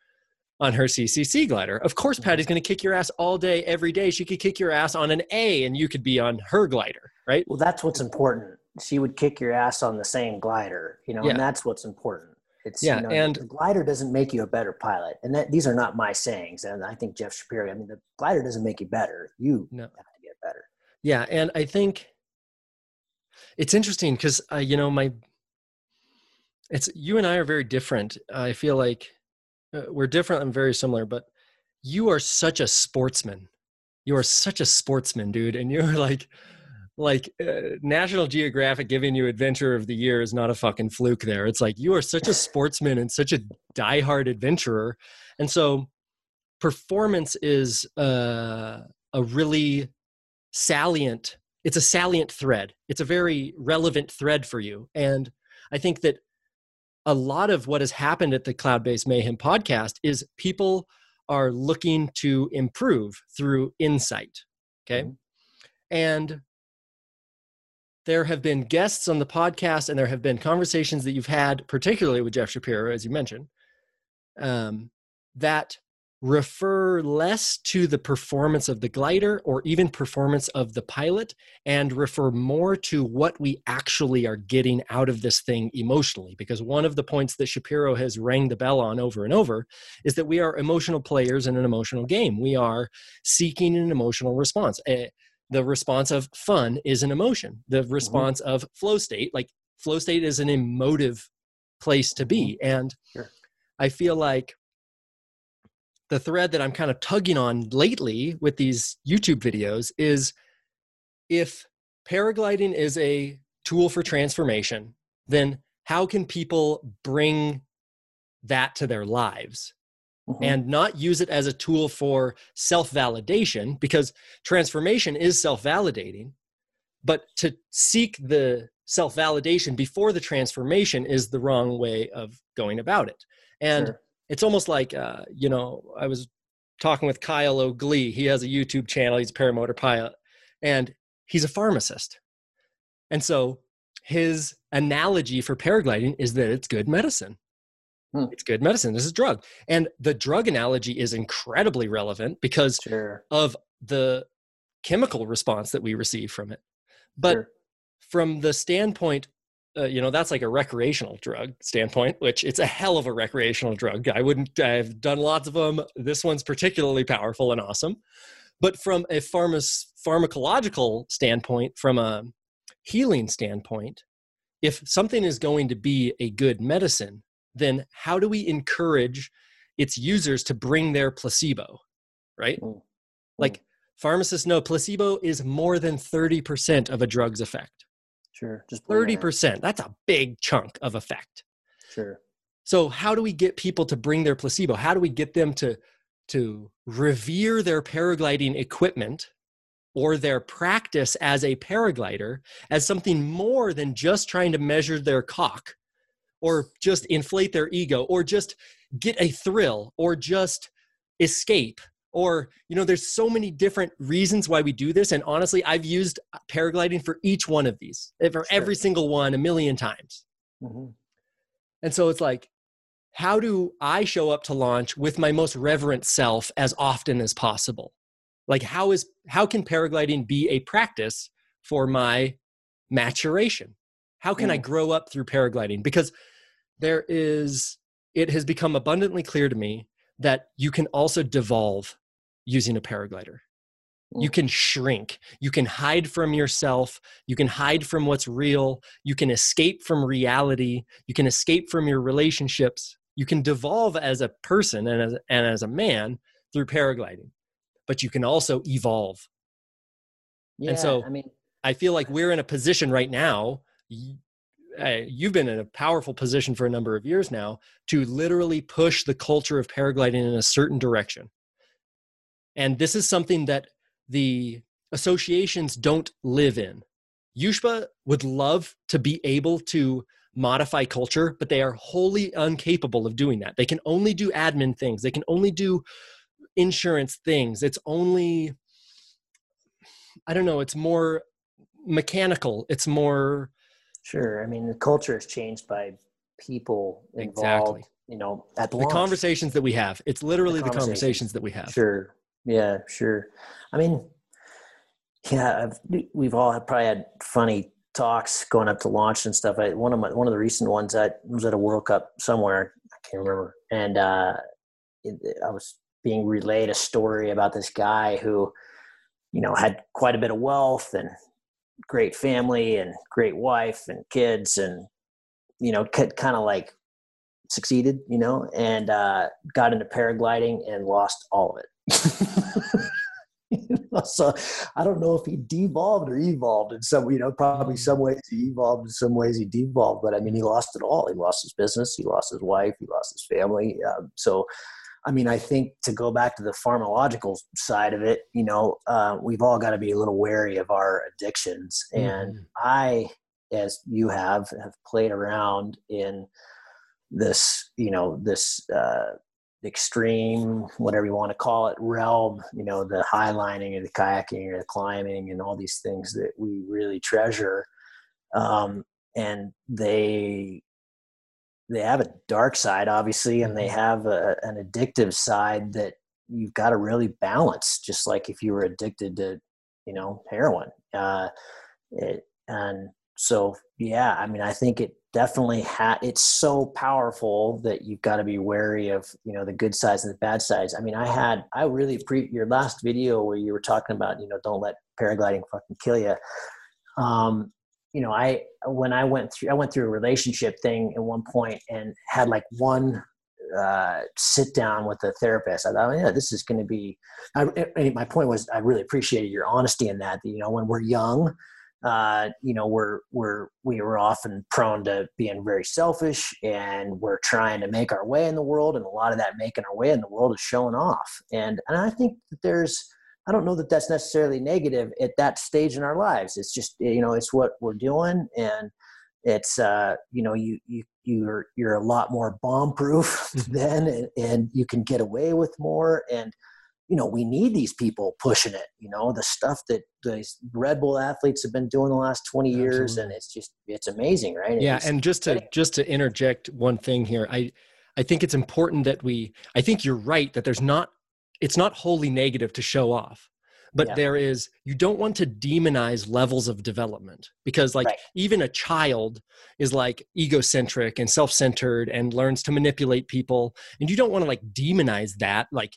on her ccc glider of course mm-hmm. patty's going to kick your ass all day every day she could kick your ass on an a and you could be on her glider right well that's what's important she would kick your ass on the same glider you know yeah. and that's what's important it's yeah, you know, and the glider doesn't make you a better pilot, and that these are not my sayings. And I think Jeff Shapiro. I mean, the glider doesn't make you better. You no. have to get better. Yeah, and I think it's interesting because uh, you know my it's you and I are very different. I feel like uh, we're different and very similar, but you are such a sportsman. You are such a sportsman, dude, and you're (laughs) like like uh, National Geographic giving you Adventure of the Year is not a fucking fluke. There, it's like you are such a (laughs) sportsman and such a diehard adventurer, and so performance is uh, a really salient. It's a salient thread. It's a very relevant thread for you, and I think that a lot of what has happened at the Cloudbase Mayhem podcast is people are looking to improve through insight. Okay. Mm-hmm. And there have been guests on the podcast and there have been conversations that you've had, particularly with Jeff Shapiro, as you mentioned, um, that refer less to the performance of the glider or even performance of the pilot and refer more to what we actually are getting out of this thing emotionally because one of the points that Shapiro has rang the bell on over and over is that we are emotional players in an emotional game we are seeking an emotional response uh, the response of fun is an emotion the mm-hmm. response mm-hmm. of flow state like flow state is an emotive place to be mm-hmm. and sure. i feel like the thread that I'm kind of tugging on lately with these YouTube videos is if paragliding is a tool for transformation, then how can people bring that to their lives mm-hmm. and not use it as a tool for self validation? Because transformation is self validating, but to seek the self validation before the transformation is the wrong way of going about it. And sure it's almost like uh, you know i was talking with kyle o'glee. He has a youtube channel. He's a paramotor pilot and he's a pharmacist. And so his analogy for paragliding is that it's good medicine. Hmm. it's good medicine. This is a drug. And the drug analogy is incredibly relevant because sure. of the chemical response that we receive from it. But sure. from the standpoint uh, you know that's like a recreational drug standpoint which it's a hell of a recreational drug. I wouldn't i've done lots of them this one's particularly powerful and awesome. But from a pharma- pharmacological standpoint from a healing standpoint if something is going to be a good medicine then how do we encourage its users to bring their placebo right? Mm. like pharmacists know placebo is more than 30% of a drug's effect Sure. Just 30%. That's a big chunk of effect. Sure. So how do we get people to bring their placebo? How do we get them to to revere their paragliding equipment or their practice as a paraglider as something more than just trying to measure their cock or just inflate their ego or just get a thrill or just escape or you know there's so many different reasons why we do this and honestly i've used paragliding for each one of these eh, for sure. every single one a million times mm-hmm. and so it's like how do i show up to launch with my most reverent self as often as possible like how is how can paragliding be a practice for my maturation how can mm. i grow up through paragliding because there is it has become abundantly clear to me that you can also devolve using a paraglider. You mm. can shrink. You can hide from yourself. You can hide from what's real. You can escape from reality. You can escape from your relationships. You can devolve as a person and as, and as a man through paragliding, but you can also evolve. Yeah, and so I mean, I feel like we're in a position right now. You've been in a powerful position for a number of years now to literally push the culture of paragliding in a certain direction. And this is something that the associations don't live in. USHPA would love to be able to modify culture, but they are wholly incapable of doing that. They can only do admin things, they can only do insurance things. It's only, I don't know, it's more mechanical, it's more. Sure. I mean, the culture is changed by people involved. Exactly. You know, at the, the conversations that we have. It's literally the conversations, the conversations that we have. Sure. Yeah, sure. I mean, yeah, I've, we've all probably had funny talks going up to launch and stuff. I, one of my one of the recent ones I was at a World Cup somewhere. I can't remember, and uh, I was being relayed a story about this guy who, you know, had quite a bit of wealth and great family and great wife and kids and you know, kind of like succeeded, you know, and uh, got into paragliding and lost all of it. (laughs) (laughs) so I don't know if he devolved or evolved in some, you know, probably some ways he evolved, in some ways he devolved, but I mean, he lost it all. He lost his business, he lost his wife, he lost his family. Um, so, I mean, I think to go back to the pharmacological side of it, you know, uh, we've all got to be a little wary of our addictions. And mm-hmm. I, as you have, have played around in this, you know, this, uh, extreme, whatever you want to call it, realm, you know, the highlining or the kayaking or the climbing and all these things that we really treasure. Um, and they they have a dark side, obviously, and they mm-hmm. have a, an addictive side that you've got to really balance. Just like if you were addicted to, you know, heroin. Uh, it, and so, yeah, I mean, I think it definitely ha- it's so powerful that you've got to be wary of you know the good sides and the bad sides i mean i had i really pre your last video where you were talking about you know don't let paragliding fucking kill you um you know i when i went through i went through a relationship thing at one point and had like one uh, sit down with a therapist. I thought, oh, yeah, this is going to be. I, my point was, I really appreciated your honesty in that. You know, when we're young, uh, you know, we're we're we are often prone to being very selfish, and we're trying to make our way in the world, and a lot of that making our way in the world is showing off. And and I think that there's, I don't know that that's necessarily negative at that stage in our lives. It's just you know, it's what we're doing, and it's uh, you know, you you you're you're a lot more bomb proof (laughs) then, and, and you can get away with more and you know, we need these people pushing it. You know, the stuff that these Red Bull athletes have been doing the last 20 years, Absolutely. and it's just it's amazing, right? Yeah, it's, and just to just to interject one thing here, I I think it's important that we. I think you're right that there's not. It's not wholly negative to show off but yeah. there is you don't want to demonize levels of development because like right. even a child is like egocentric and self-centered and learns to manipulate people and you don't want to like demonize that like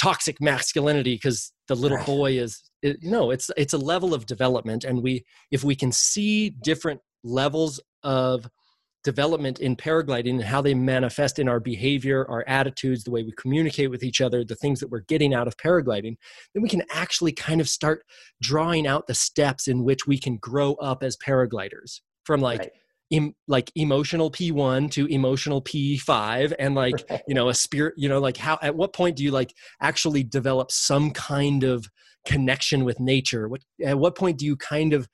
toxic masculinity because the little boy is it, no it's it's a level of development and we if we can see different levels of development in paragliding and how they manifest in our behavior our attitudes the way we communicate with each other the things that we're getting out of paragliding then we can actually kind of start drawing out the steps in which we can grow up as paragliders from like right em, like emotional P1 to emotional P5 and like you know a spirit you know like how at what point do you like actually develop some kind of connection with nature what at what point do you kind of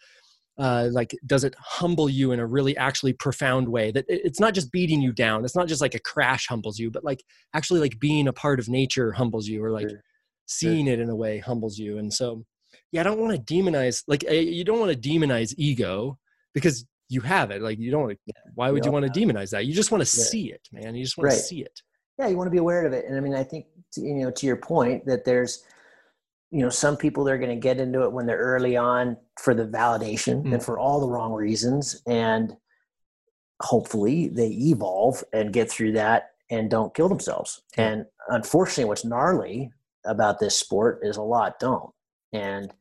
uh, like does it humble you in a really actually profound way that it's not just beating you down it's not just like a crash humbles you but like actually like being a part of nature humbles you or like sure. seeing sure. it in a way humbles you and so yeah i don't want to demonize like you don't want to demonize ego because you have it. Like you don't. Why would you want to demonize that? You just want to yeah. see it, man. You just want right. to see it. Yeah, you want to be aware of it. And I mean, I think you know to your point that there's you know some people they're going to get into it when they're early on for the validation mm. and for all the wrong reasons and hopefully they evolve and get through that and don't kill themselves and unfortunately what's gnarly about this sport is a lot don't and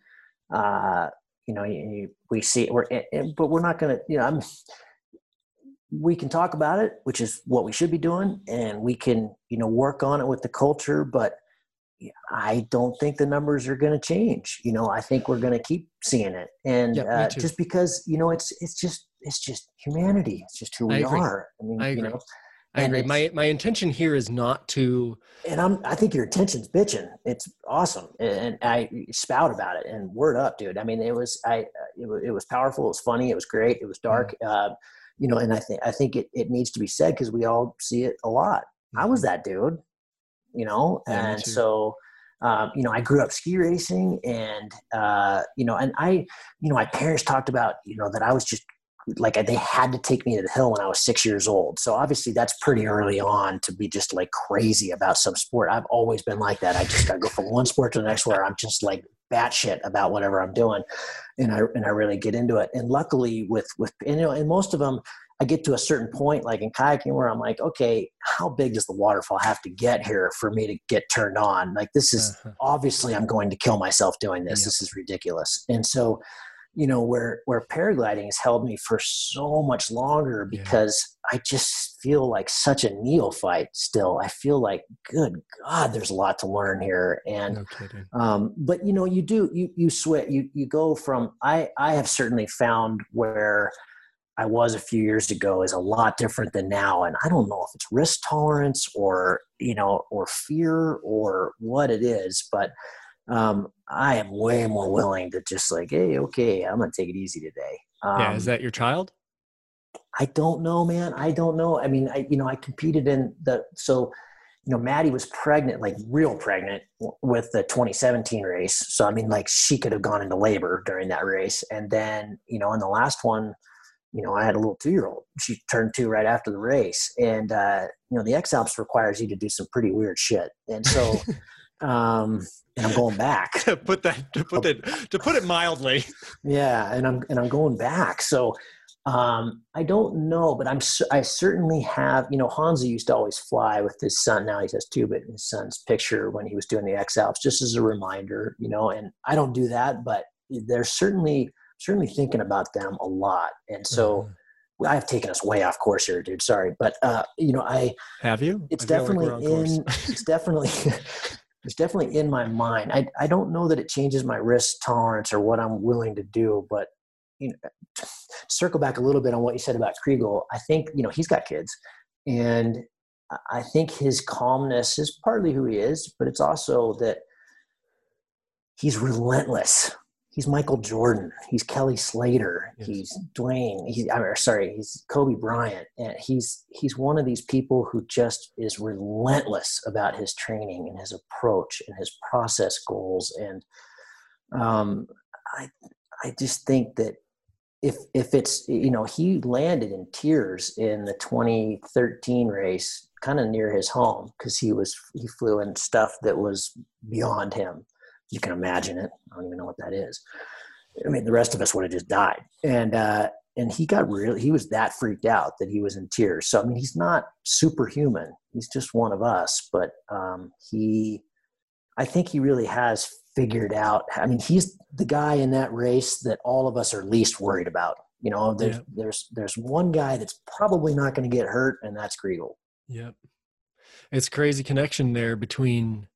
uh, you know, you, we see we're, but we're not going to, you know, I'm, we can talk about it, which is what we should be doing, and we can, you know, work on it with the culture. But I don't think the numbers are going to change. You know, I think we're going to keep seeing it, and yep, uh, just because you know, it's it's just it's just humanity. It's just who we are. I mean, I you know, I agree. My my intention here is not to. And I'm. I think your intention's bitching. It's awesome, and I spout about it. And word up, dude. I mean, it was. I. It was, it was powerful. It was funny. It was great. It was dark. Mm-hmm. Uh, you know, and I think I think it, it needs to be said because we all see it a lot. Mm-hmm. I was mm-hmm. that dude. You know, yeah, and so. Um, you know, I grew up ski racing, and uh, you know, and I, you know, my parents talked about, you know, that I was just like they had to take me to the hill when I was six years old. So obviously that's pretty early on to be just like crazy about some sport. I've always been like that. I just got to go from one sport to the next where I'm just like batshit about whatever I'm doing, and I and I really get into it. And luckily with with and, you know and most of them. I get to a certain point, like in kayaking, where I'm like, okay, how big does the waterfall have to get here for me to get turned on? Like, this is uh-huh. obviously I'm going to kill myself doing this. This is ridiculous. And so, you know where where paragliding has held me for so much longer because yeah. i just feel like such a neophyte still. I feel like good god there's a lot to learn here. And no um, but you know you do you you switch you you go from i i have certainly found where i was a few years ago is a lot different than now. And i don't know if it's risk tolerance or you know or fear or what it is but um, I am way more willing to just like, hey, okay, I'm gonna take it easy today. Um, yeah, is that your child? I don't know, man. I don't know. I mean, I you know, I competed in the so you know, Maddie was pregnant, like real pregnant with the 2017 race. So, I mean, like she could have gone into labor during that race. And then, you know, in the last one, you know, I had a little two year old. She turned two right after the race. And, uh, you know, the X Alps requires you to do some pretty weird shit. And so, (laughs) um, and I'm going back. (laughs) to put that to put it to put it mildly. Yeah, and I'm and I'm going back. So um, I don't know, but I'm I certainly have. You know, Hansa used to always fly with his son. Now he has two, but his son's picture when he was doing the X Alps, just as a reminder. You know, and I don't do that, but they're certainly certainly thinking about them a lot, and so. Mm-hmm. I've taken us way off course here, dude. Sorry, but uh, you know, I have you. It's definitely like in. it's definitely (laughs) it's definitely in my mind. I, I don't know that it changes my risk tolerance or what I'm willing to do, but you know, (sighs) circle back a little bit on what you said about Chrigel. I think, you know, he's got kids and I think his calmness is partly who he is, but it's also that he's relentless he's Michael Jordan, he's Kelly Slater, yes. he's Dwayne, he's I'm sorry, he's Kobe Bryant, and he's he's one of these people who just is relentless about his training and his approach and his process goals, and um, I I just think that if if it's you know he landed in tears in the 2013 race kind of near his home because he was he flew in stuff that was beyond him you can imagine it. I don't even know what that is. I mean, the rest of us would have just died. And uh, and he got really he was that freaked out that he was in tears. So I mean, he's not superhuman. He's just one of us. But um, he, I think he really has figured out. I mean, he's the guy in that race that all of us are least worried about. You know, there's there's there's one guy that's probably not going to get hurt, and that's Chrigel. Yep, it's crazy connection there between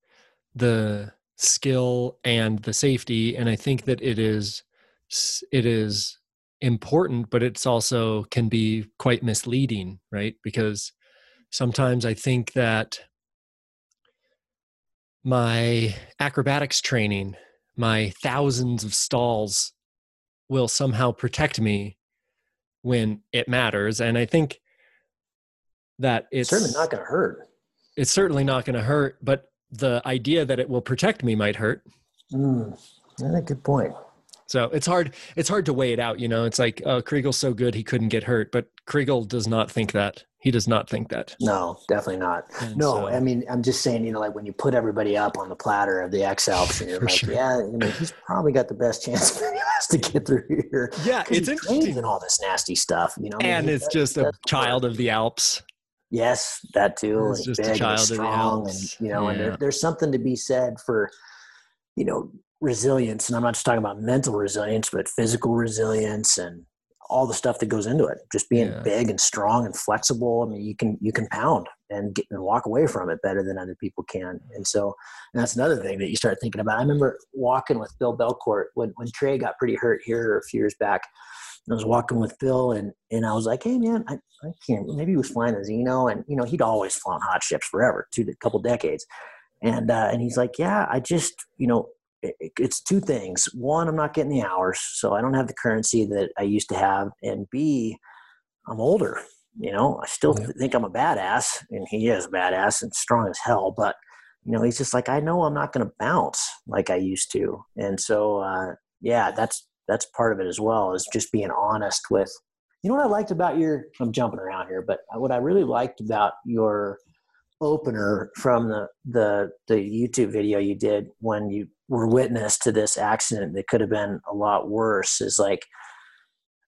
the skill and the safety and i think that it is it is important but it's also can be quite misleading right? Because sometimes i think that my acrobatics training my thousands of stalls will somehow protect me when it matters and i think that it's certainly not going to hurt. it's certainly not going to hurt but the idea that it will protect me might hurt. Mm, that's a good point. So it's hard. It's hard to weigh it out. You know, it's like, oh, Chrigel's so good he couldn't get hurt, but Chrigel does not think that. He does not think that. No, definitely not. And no, so, I mean, I'm just saying, you know, like when you put everybody up on the platter of the X Alps, and you're (laughs) like, sure. yeah, you know, he's probably got the best chance (laughs) to get through here. Yeah, it's interesting. And all this nasty stuff, you know. And I mean, it's just a child of the Alps. Yes, that too. It's just big a child and strong, and you know, yeah. and there, there's something to be said for, you know, resilience. And I'm not just talking about mental resilience, but physical resilience and all the stuff that goes into it. Just being yeah. big and strong and flexible. I mean, you can you can pound and get and walk away from it better than other people can. And so and that's another thing that you start thinking about. I remember walking with Bill Belcourt when when Trey got pretty hurt here a few years back I was walking with Bill and, and I was like, hey man, I, I can't, maybe he was flying the Zeno and, you know, he'd always flown hot ships forever, two, a couple decades. And, uh, and he's like, yeah, I just, you know, it, it's two things. One, I'm not getting the hours, so I don't have the currency that I used to have. And B, I'm older, you know, I still yeah. think I'm a badass and he is a badass and strong as hell, but you know, he's just like, I know I'm not going to bounce like I used to. And so, uh, yeah, that's, that's part of it as well is just being honest with you know what i liked about your i'm jumping around here but what i really liked about your opener from the the the youtube video you did when you were witness to this accident that could have been a lot worse is like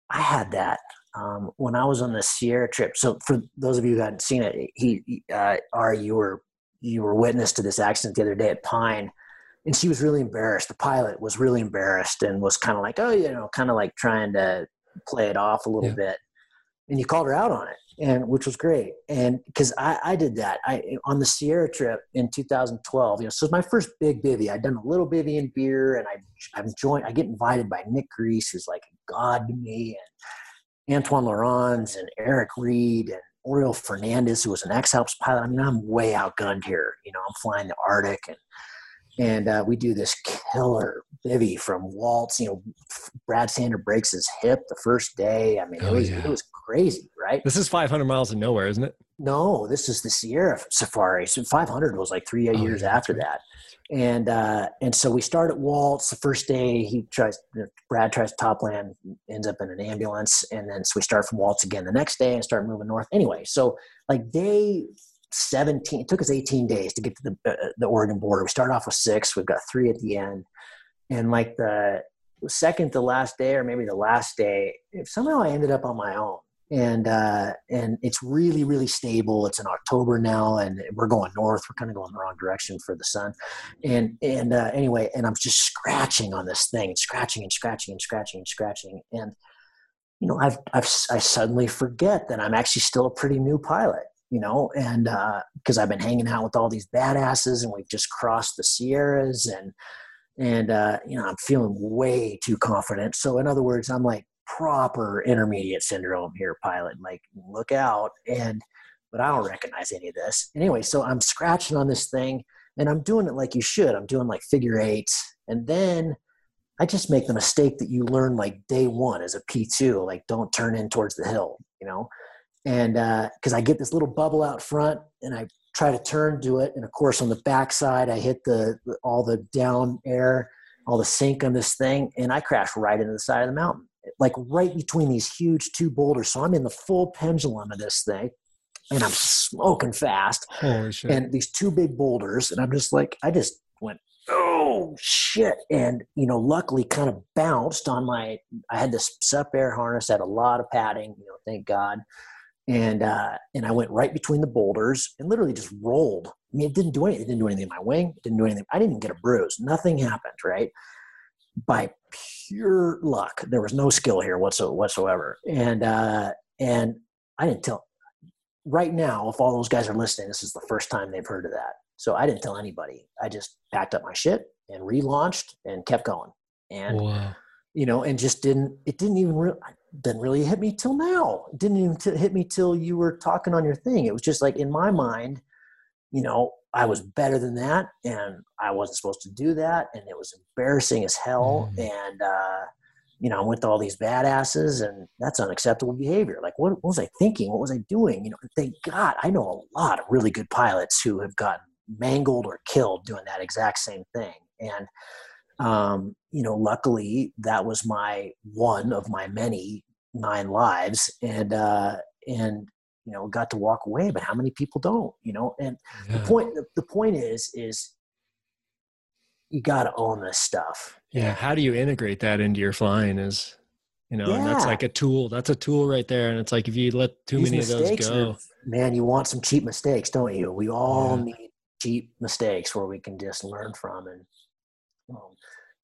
i had that um, when i was on the sierra trip. So for those of you who hadn't seen it he uh, are you were you were witness to this accident the other day at pine and she was really embarrassed. The pilot was really embarrassed and was kind of like, oh, you know, kind of like trying to play it off a little yeah. bit. And you called her out on it, and which was great. And because I, I did that, I on the Sierra trip in 2012. You know, so it's my first big bivy. I'd done a little bivy in Bir, and I I'm joined. I get invited by Nick Greece, who's like a god to me, and Antoine Laurens and Eric Reed and Oriol Fernandez, who was an ex Alps pilot. I mean, I'm way outgunned here. You know, I'm flying the Arctic and and uh, we do this killer bivy from Walts. You know, Brad Sander breaks his hip the first day. I mean, oh, it, was, yeah. it was crazy, right? This is 500 miles of nowhere, isn't it? No, this is the Sierra Safari. So 500 was like three oh, years yeah, after right. that. And uh, and so we start at Walts the first day. He tries, Brad tries to top land, ends up in an ambulance, and then so we start from Walts again the next day and start moving north. Anyway, so like day 17 it took us 18 days to get to the, uh, the oregon border. We started off with six we've got three at the end. And like the second to last day or maybe the last day somehow i ended up on my own. And uh, and it's really really stable. It's in october now and we're going north. We're kind of going the wrong direction for the sun. And and uh, anyway and i'm just scratching on this thing scratching and scratching and scratching and scratching. And you know I've, I've i suddenly forget that i'm actually still a pretty new pilot you know, and because uh, I've been hanging out with all these badasses and we've just crossed the Sierras and and uh, you know I'm feeling way too confident. So in other words, I'm like proper intermediate syndrome here, pilot. Like look out and but I don't recognize any of this anyway. So I'm scratching on this thing and I'm doing it like you should. I'm doing like figure eights and then. I just make the mistake that you learn like day one as a P2, like don't turn in towards the hill, you know? And because uh, I get this little bubble out front, and I try to turn to it, and of course on the backside I hit the all the down air, all the sink on this thing, and I crash right into the side of the mountain, like right between these huge two boulders. So I'm in the full pendulum of this thing, and I'm smoking fast, and these two big boulders, and I'm just like, I just went oh shit. And you know luckily kind of bounced on my i had this Sup'Air harness had a lot of padding you know thank god and uh, and I went right between the boulders and literally just rolled. I mean, it didn't do anything. It didn't do anything in my wing. It didn't do anything. I didn't even get a bruise. Nothing happened. Right, by pure luck. There was no skill here whatsoever. And uh, and I didn't tell. Right now, if all those guys are listening, this is the first time they've heard of that. So I didn't tell anybody. I just packed up my shit and relaunched and kept going. And wow. you know, and just didn't. It didn't even. Re- didn't really hit me till now. It didn't even t- hit me till you were talking on your thing. It was just like in my mind, you know, I was better than that, and I wasn't supposed to do that, and it was embarrassing as hell. Mm. And uh, you know, I'm with all these badasses, and that's unacceptable behavior. Like, what, what was I thinking? What was I doing? You know, thank God I know a lot of really good pilots who have gotten mangled or killed doing that exact same thing, and um, you know, luckily that was my one of my many nine lives, and uh, and you know, got to walk away. But how many people don't? You know, and yeah. the point the, the point is is you got to own this stuff. Yeah. How do you integrate that into your flying? Is you know, yeah. and that's like a tool. That's a tool right there. And it's like if you let too These many of those go, are, man, you want some cheap mistakes, don't you? We all yeah. need cheap mistakes where we can just learn from and um,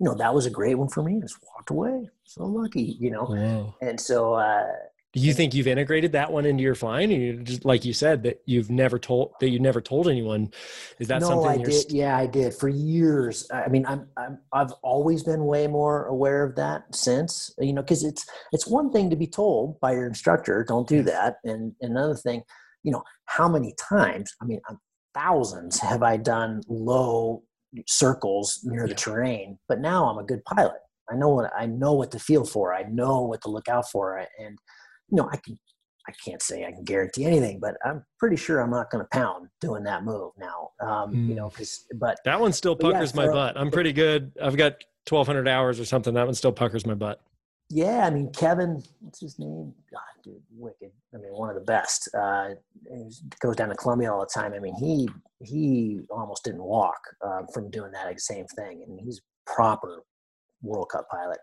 you know, that was a great one for me. Just walked away. So lucky, you know. Wow. And so uh do you think you've integrated that one into your flying? And You just like you said that you've never told that you never told anyone. Is that no, something? I did. Yeah, I did for years. I mean, I'm, I'm I've always been way more aware of that since you know because it's it's one thing to be told by your instructor, don't do that, and, and another thing, you know, how many times? I mean, thousands have I done low circles near the terrain. But now I'm a good pilot. I know what I know what to feel for. I know what to look out for, and you know I can. I can't say I can guarantee anything, but I'm pretty sure I'm not going to pound doing that move now. Um, mm. You know, because hmm. but that one still puckers yeah, my butt. I'm pretty good. I've got 1,200 hours or something. That one still puckers my butt. Yeah, I mean Kevin, what's his name? God, dude, wicked. I mean, one of the best. Uh, goes down to Colombia all the time. I mean, he he almost didn't walk uh, from doing that same thing, and he's proper World Cup pilot.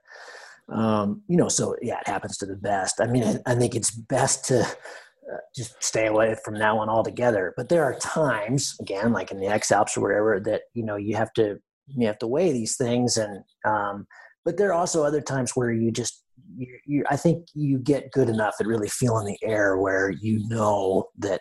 Um, you know, so yeah, it happens to the best. I mean, I, think it's best to uh, just stay away from that one altogether. But there are times, again, like in the X Alps or whatever, that you know you have to you have to weigh these things and um, but there are also other times where you just you, you, I think you get good enough at really feeling the air where you know that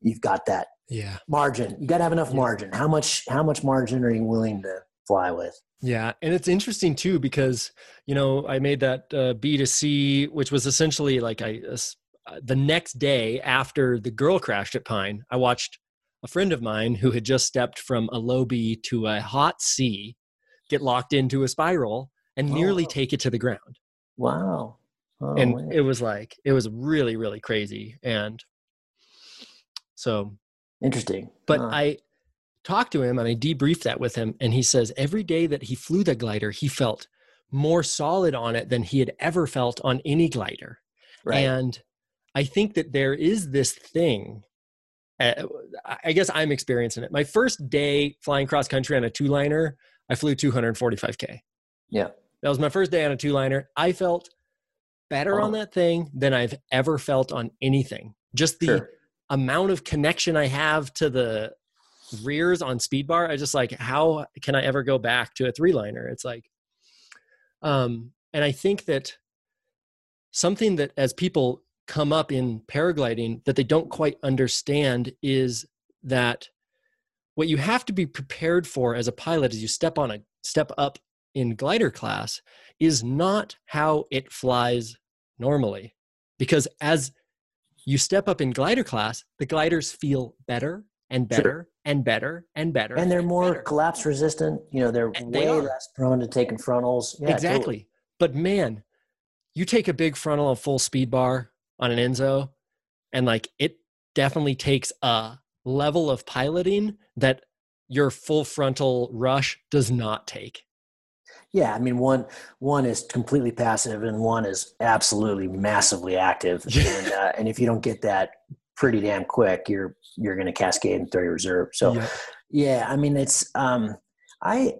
you've got that yeah margin. You got to have enough margin. How much how much margin are you willing to fly with? Yeah, and it's interesting too because you know I made that uh, B to C, which was essentially like I uh, the next day after the girl crashed at Pine, I watched a friend of mine who had just stepped from a low B to a hot C get locked into a spiral and nearly Oh. take it to the ground. Wow. Oh, and man. it was like it was really really crazy and so interesting. but Huh. I talked to him and I debriefed that with him, and he says every day that he flew the glider, he felt more solid on it than he had ever felt on any glider. right. And I think that there is this thing. uh, I guess I'm experiencing it. My first day flying cross country on a two liner, I flew 245k. Yeah. That was my first day on a two liner. I felt better on that thing than I've ever felt on anything. Just the Sure. amount of connection I have to the rears on speed bar, I just like, how can I ever go back to a three liner? It's like, um, and I think that something that as people come up in paragliding that they don't quite understand is that what you have to be prepared for as a pilot is you step on a step up in glider class is not how it flies normally because as you step up in glider class the gliders feel better and Sure. better and better and better and they're more better. collapse resistant. You know, they're And way are. less prone to taking frontals. Yeah, exactly totally. but man you take a big frontal of full speed bar on an enzo and like it definitely takes a level of piloting that your full frontal rush does not take Yeah, I mean one one is completely passive and one is absolutely massively active. (laughs) and uh, and if you don't get that pretty damn quick, you're you're going to cascade and throw your reserve. So Yeah. yeah, I mean it's um I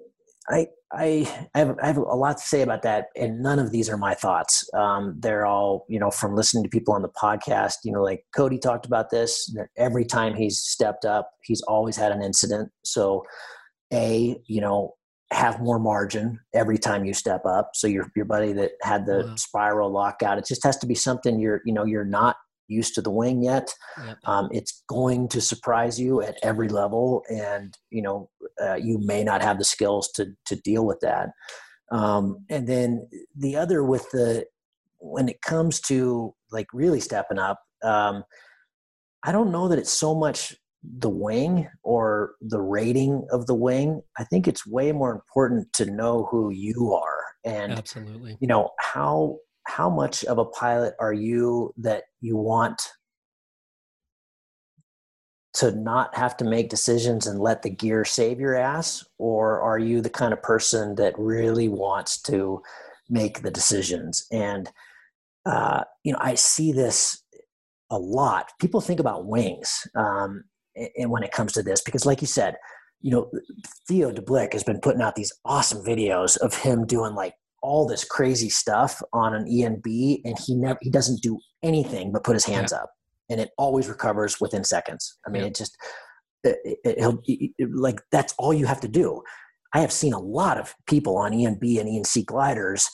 I I I have, I have a lot to say about that, and none of these are my thoughts. Um, they're all you know from listening to people on the podcast. You know, like Cody talked about this. Every time he's stepped up, he's always had an incident. So, a you know have more margin every time you step up. So your your buddy that had the Wow. spiral lockout, it just has to be something you're you know you're not used to the wing yet. Yep. Um, it's going to surprise you at every level, and you know uh, you may not have the skills to to deal with that. Um, and then the other with the when it comes to like really stepping up, um, I don't know that it's so much the wing or the rating of the wing. I think it's way more important to know who you are and absolutely. you know how how much of a pilot are you that you want to not have to make decisions and let the gear save your ass? Or are you the kind of person that really wants to make the decisions? And uh, you know i see this a lot. People think about wings. Um, and when it comes to this because like you said you know Theo de Blic has been putting out these awesome videos of him doing like all this crazy stuff on an enb and he never he doesn't do anything but put his hands up and it always recovers within seconds. I mean Yeah. it just it, it, he'll it- like that's all you have to do. I have seen a lot of people on enb and enc gliders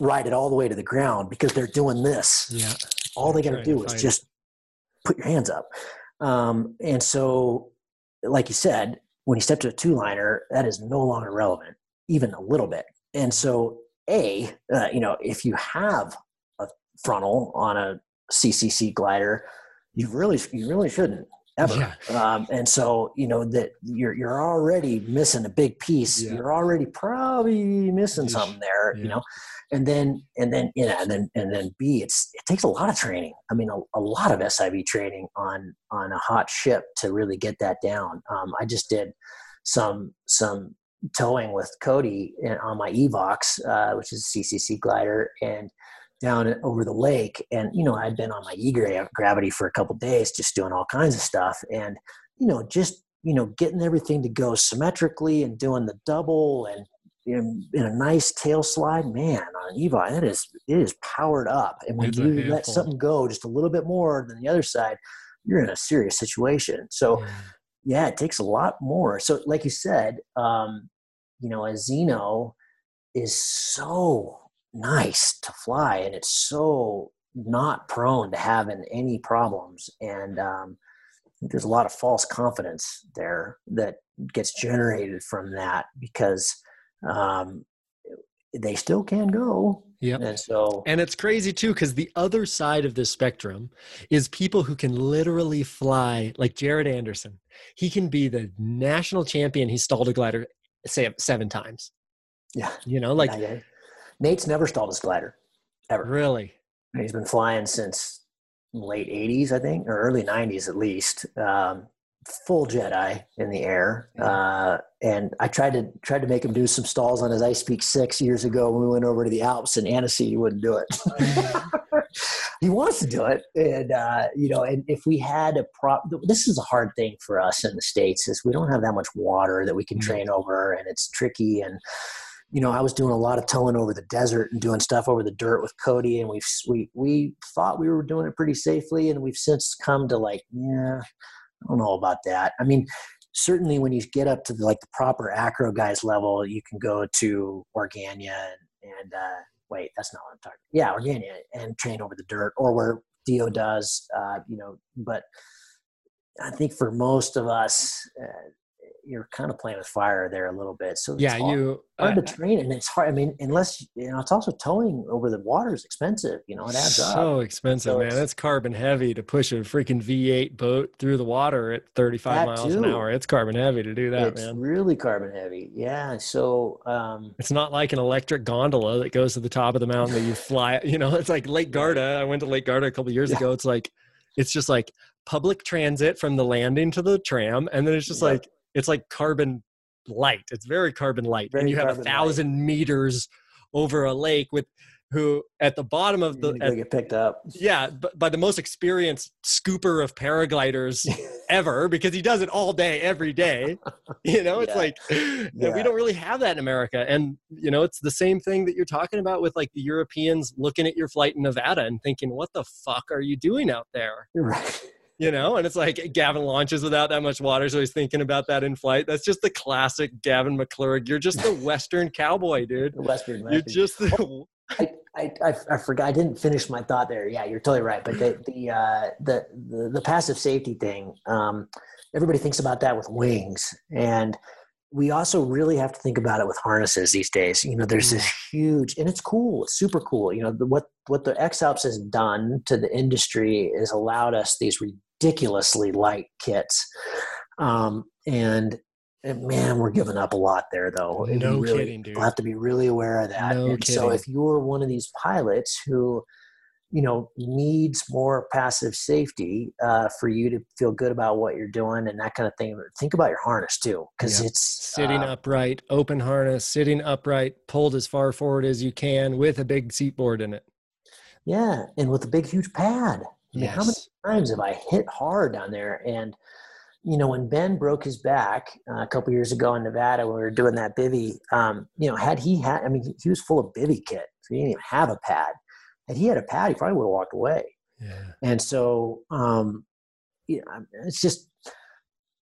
ride it all the way to the ground because they're doing this. Yeah. All they got to do is just put your hands up. Um, and so, like you said, when you step to a two liner, that is no longer relevant, even a little bit. And so, a uh, you know, if you have a frontal on a CCC glider, you really you really shouldn't ever. Yeah. Um, and so, you know that you're you're already missing a big piece. Yeah. You're already probably missing something there. You know, and then and then you know and then and then b it's it takes a lot of training. I mean a, a lot of siv training on on a hot ship to really get that down. Um, i just did some some towing with cody on my evox uh, which is a ccc glider and down over the lake. And you know i'd been on my e gravity for a couple days just doing all kinds of stuff. And you know just you know getting everything to go symmetrically and doing the double and in, in a nice tail slide, man, on an Evo, it is it is powered up. And when It's you let something go just a little bit more than the other side, you're in a serious situation. So Yeah. yeah, it takes a lot more. So like you said, um, you know, a Zeno is so nice to fly and it's so not prone to having any problems. And um, there's a lot of false confidence there that gets generated from that because um, they still can go. Yeah. And so, and it's crazy too, because the other side of this spectrum is people who can literally fly, like Jared Anderson. He can be the national champion. He stalled a glider, say, seven times. Yeah. You know, like yeah, yeah. Nate's never stalled his glider ever. Really? He's been flying since late 80s, I think, or early 90s at least. Um, full Jedi in the air. Uh, and I tried to tried to make him do some stalls on his Ice Peak six years ago when we went over to the Alps, and Annecy wouldn't do it. (laughs) he wants to do it, and uh, you know, and if we had a prop, this is a hard thing for us in the states is we don't have that much water that we can mm-hmm. train over, and it's tricky and. You know, I was doing a lot of towing over the desert and doing stuff over the dirt with Cody, and we've we we thought we were doing it pretty safely, and we've since come to like, yeah, I don't know about that. I mean, certainly when you get up to the, like the proper acro guys level, you can go to Organyà and, and uh, wait, that's not what I'm talking. Yeah, Organyà and train over the dirt, or where Theo does, uh, you know. But I think for most of us, uh, you're kind of playing with fire there a little bit. So yeah, hard, you hard uh, to train, and it's hard. I mean, unless you know, it's also towing over the water is expensive. You know, it adds so up. So expensive, so man. It's carbon heavy to push a freaking V8 boat through the water at 35 miles too. an hour. It's carbon heavy to do that, man. it's man. really carbon heavy. Yeah. So um, it's not like an electric gondola that goes to the top of the mountain that you fly. (laughs) You know, it's like Lake Garda. I went to Lake Garda a couple years yeah. ago. It's like it's just like public transit from the landing to the tram, and then it's just yep. like it's like carbon light. It's very carbon light, very and you have a thousand light. meters over a lake with who at the bottom of the at, get picked up. Yeah, but by the most experienced scooper of paragliders (laughs) ever, because he does it all day, every day. You know, it's yeah. like yeah. we don't really have that in America. And you know, it's the same thing that you're talking about with like the Europeans looking at your flight in Nevada and thinking, "What the fuck are you doing out there?" You're right you know and it's like gavin launches without that much water so he's thinking about that in flight that's just the classic gavin mcclurg you're just the (laughs) western cowboy dude western you're just the I, I, I, forgot i didn't finish my thought there yeah you're totally right but the the uh, the, the, the passive safety thing um, everybody thinks about that with wings and we also really have to think about it with harnesses these days. You know, there's this mm. huge, and it's cool. It's super cool. You know, the, what what the X Alps has done to the industry is allowed us these ridiculously light kits, um, and, and, man, we're giving up a lot there, though. No really, kidding, dude. We'll have to be really aware of that. No and kidding. so, if you're one of these pilots who you know needs more passive safety uh, for you to feel good about what you're doing and that kind of thing think about your harness too because yep. it's sitting uh, upright open harness sitting upright pulled as far forward as you can with a big seat board in it yeah and with a big huge pad I mean, yes. how many times have i hit hard down there and you know when ben broke his back uh, a couple years ago in nevada when we were doing that bivy um, you know had he had i mean he was full of bivy kit so he didn't even have a pad had he had a pad, he probably would have walked away. Yeah. And so, um, you know, it's just,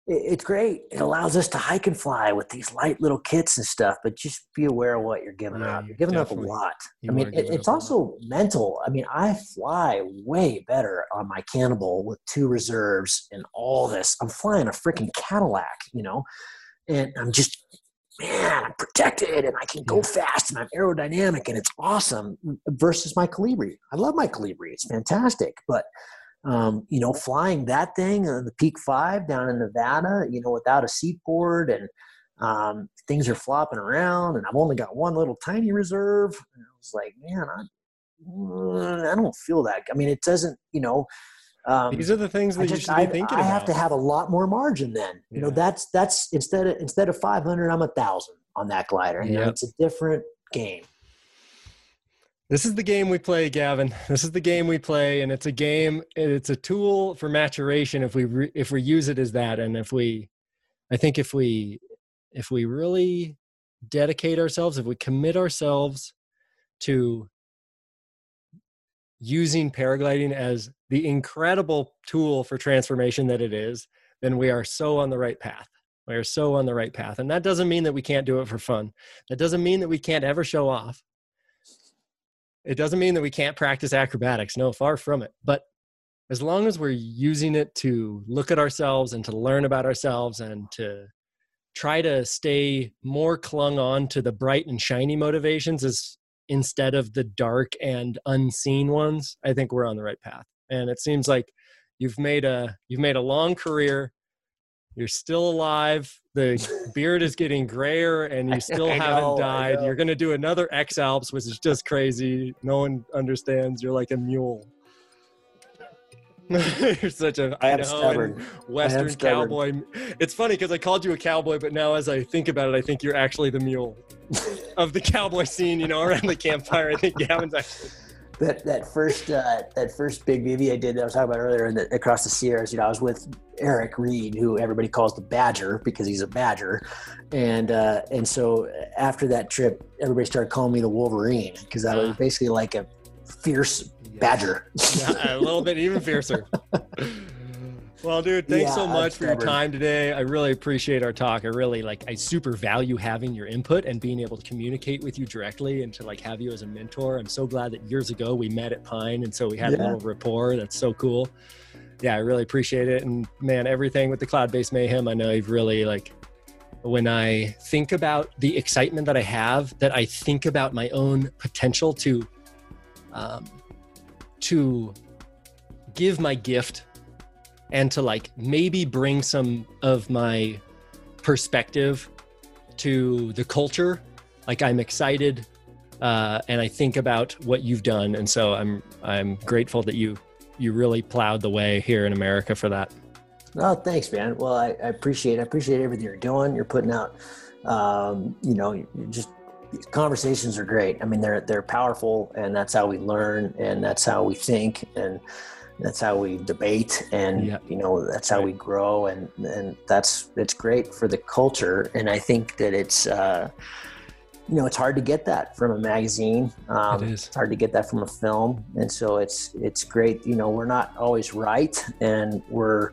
it's great. It allows us to hike and fly with these light little kits and stuff, but just be aware of what you're giving yeah, up. You're giving definitely. up a lot. You I mean, it, it's also mental. I mean, I fly way better on my Kanibal with two reserves and all this. I'm flying a freaking Cadillac, you know, and I'm just man, I'm protected and I can go fast and I'm aerodynamic and it's awesome versus my Kolibri. I love my Kolibri. It's fantastic. But, um, you know, flying that thing, uh, the Peak 5 down in Nevada, you know, without a seat board and um, things are flopping around and I've only got one little tiny reserve. And I was like, man, I, mm, I don't feel that. I mean, it doesn't, you know, um, These are the things that just, you should be thinking I, I have to have a lot more margin then. You yeah. know, that's that's instead of instead of 500, I'm a thousand on that glider. You yep. know, it's a different game. This is the game we play, Gavin. This is the game we play, and it's a game. It's a tool for maturation if we re, if we use it as that, and if we, I think if we if we really dedicate ourselves, if we commit ourselves to using paragliding as the incredible tool for transformation that it is, then we are so on the right path. We are so on the right path. And that doesn't mean that we can't do it for fun. That doesn't mean that we can't ever show off. It doesn't mean that we can't practice acrobatics. No, far from it. But as long as we're using it to look at ourselves and to learn about ourselves and to try to stay more clung on to the bright and shiny motivations as instead of the dark and unseen ones, I think we're on the right path. And it seems like you've made a you've made a long career. You're still alive. The (laughs) beard is getting grayer, and you (laughs) still haven't know, died. You're going to do another X Alps, which is just crazy. No one understands. You're like a mule. (laughs) You're such a I stubborn. Western cowboy. It's funny because I called you a cowboy, but now as I think about it, I think you're actually the mule of the cowboy scene. You know, around the campfire. I think Gavin's actually. That that first uh, that first big movie I did that I was talking about earlier, the, across the Sierras. You know, I was with Eric Reed, who everybody calls the Badger because he's a Badger, and uh, and so after that trip, everybody started calling me the Wolverine because I was basically like a fierce badger. yeah, a little bit even fiercer. (laughs) Well, dude, thanks yeah, so much for your time today. I really appreciate our talk. I really like I super value having your input and being able to communicate with you directly and to like have you as a mentor. I'm so glad that years ago we met at Pine and so we had yeah. a little rapport. That's so cool. Yeah, I really appreciate it. And man, everything with the Cloudbase Mayhem, I know you've really like when I think about the excitement that I have, that I think about my own potential to um, to give my gift and to like maybe bring some of my perspective to the culture. Like i'm excited uh, and i think about what you've done and so i'm i'm grateful that you you really plowed the way here in america for that. Oh thanks man. Well i, I appreciate i appreciate everything you're doing you're putting out. Um, you know just conversations are great. I mean, they're they're powerful, and that's how we learn, and that's how we think, and that's how we debate, and yeah. you know that's how we grow, and and that's it's great for the culture. And I think that it's. Uh, you know, it's hard to get that from a magazine. Um, it is. It's hard to get that from a film, and so it's it's great. You know, we're not always right, and we're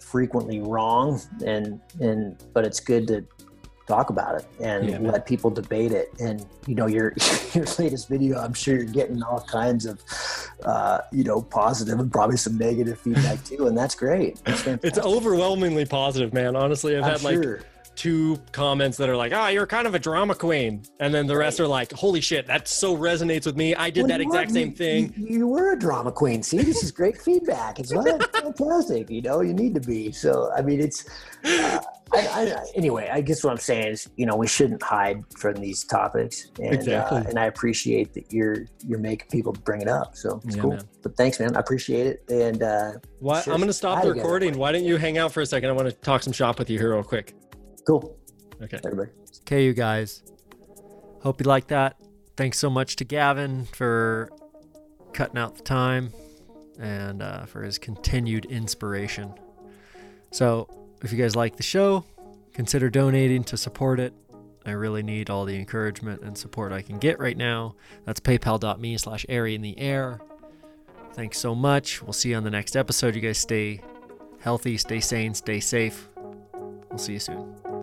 frequently wrong, and and but it's good to talk about it and yeah, let people debate it. And you know, your (laughs) your latest video, I'm sure you're getting all kinds of uh, you know positive and probably some negative feedback too, and that's great. That's it's overwhelmingly positive, man. Honestly, I've I'm had sure. like two comments that are like, "Ah, oh, you're kind of a drama queen," and then the rest are like, "Holy shit, that so resonates with me. I did well, that exact same thing." You, you, were a drama queen. See, this is great feedback. It's (laughs) fantastic. You know, you need to be. So, I mean, it's. Uh, I, I, anyway, I guess what I'm saying is, you know, we shouldn't hide from these topics, and uh, exactly. uh, and I appreciate that you're you're making people bring it up. So it's yeah, cool. Man. But thanks, man. I appreciate it. And uh, Why, I'm going to stop the recording. Why don't you hang out for a second? I want to talk some shop with you here real quick. Cool. Okay. Everybody. Okay, you guys. Hope you like that. Thanks so much to Gavin for cutting out the time and uh, for his continued inspiration. So, if you guys like the show, consider donating to support it. I really need all the encouragement and support I can get right now. That's paypal.me slash airy in the air. Thanks so much. We'll see you on the next episode. You guys stay healthy, stay sane, stay safe. We'll see you soon.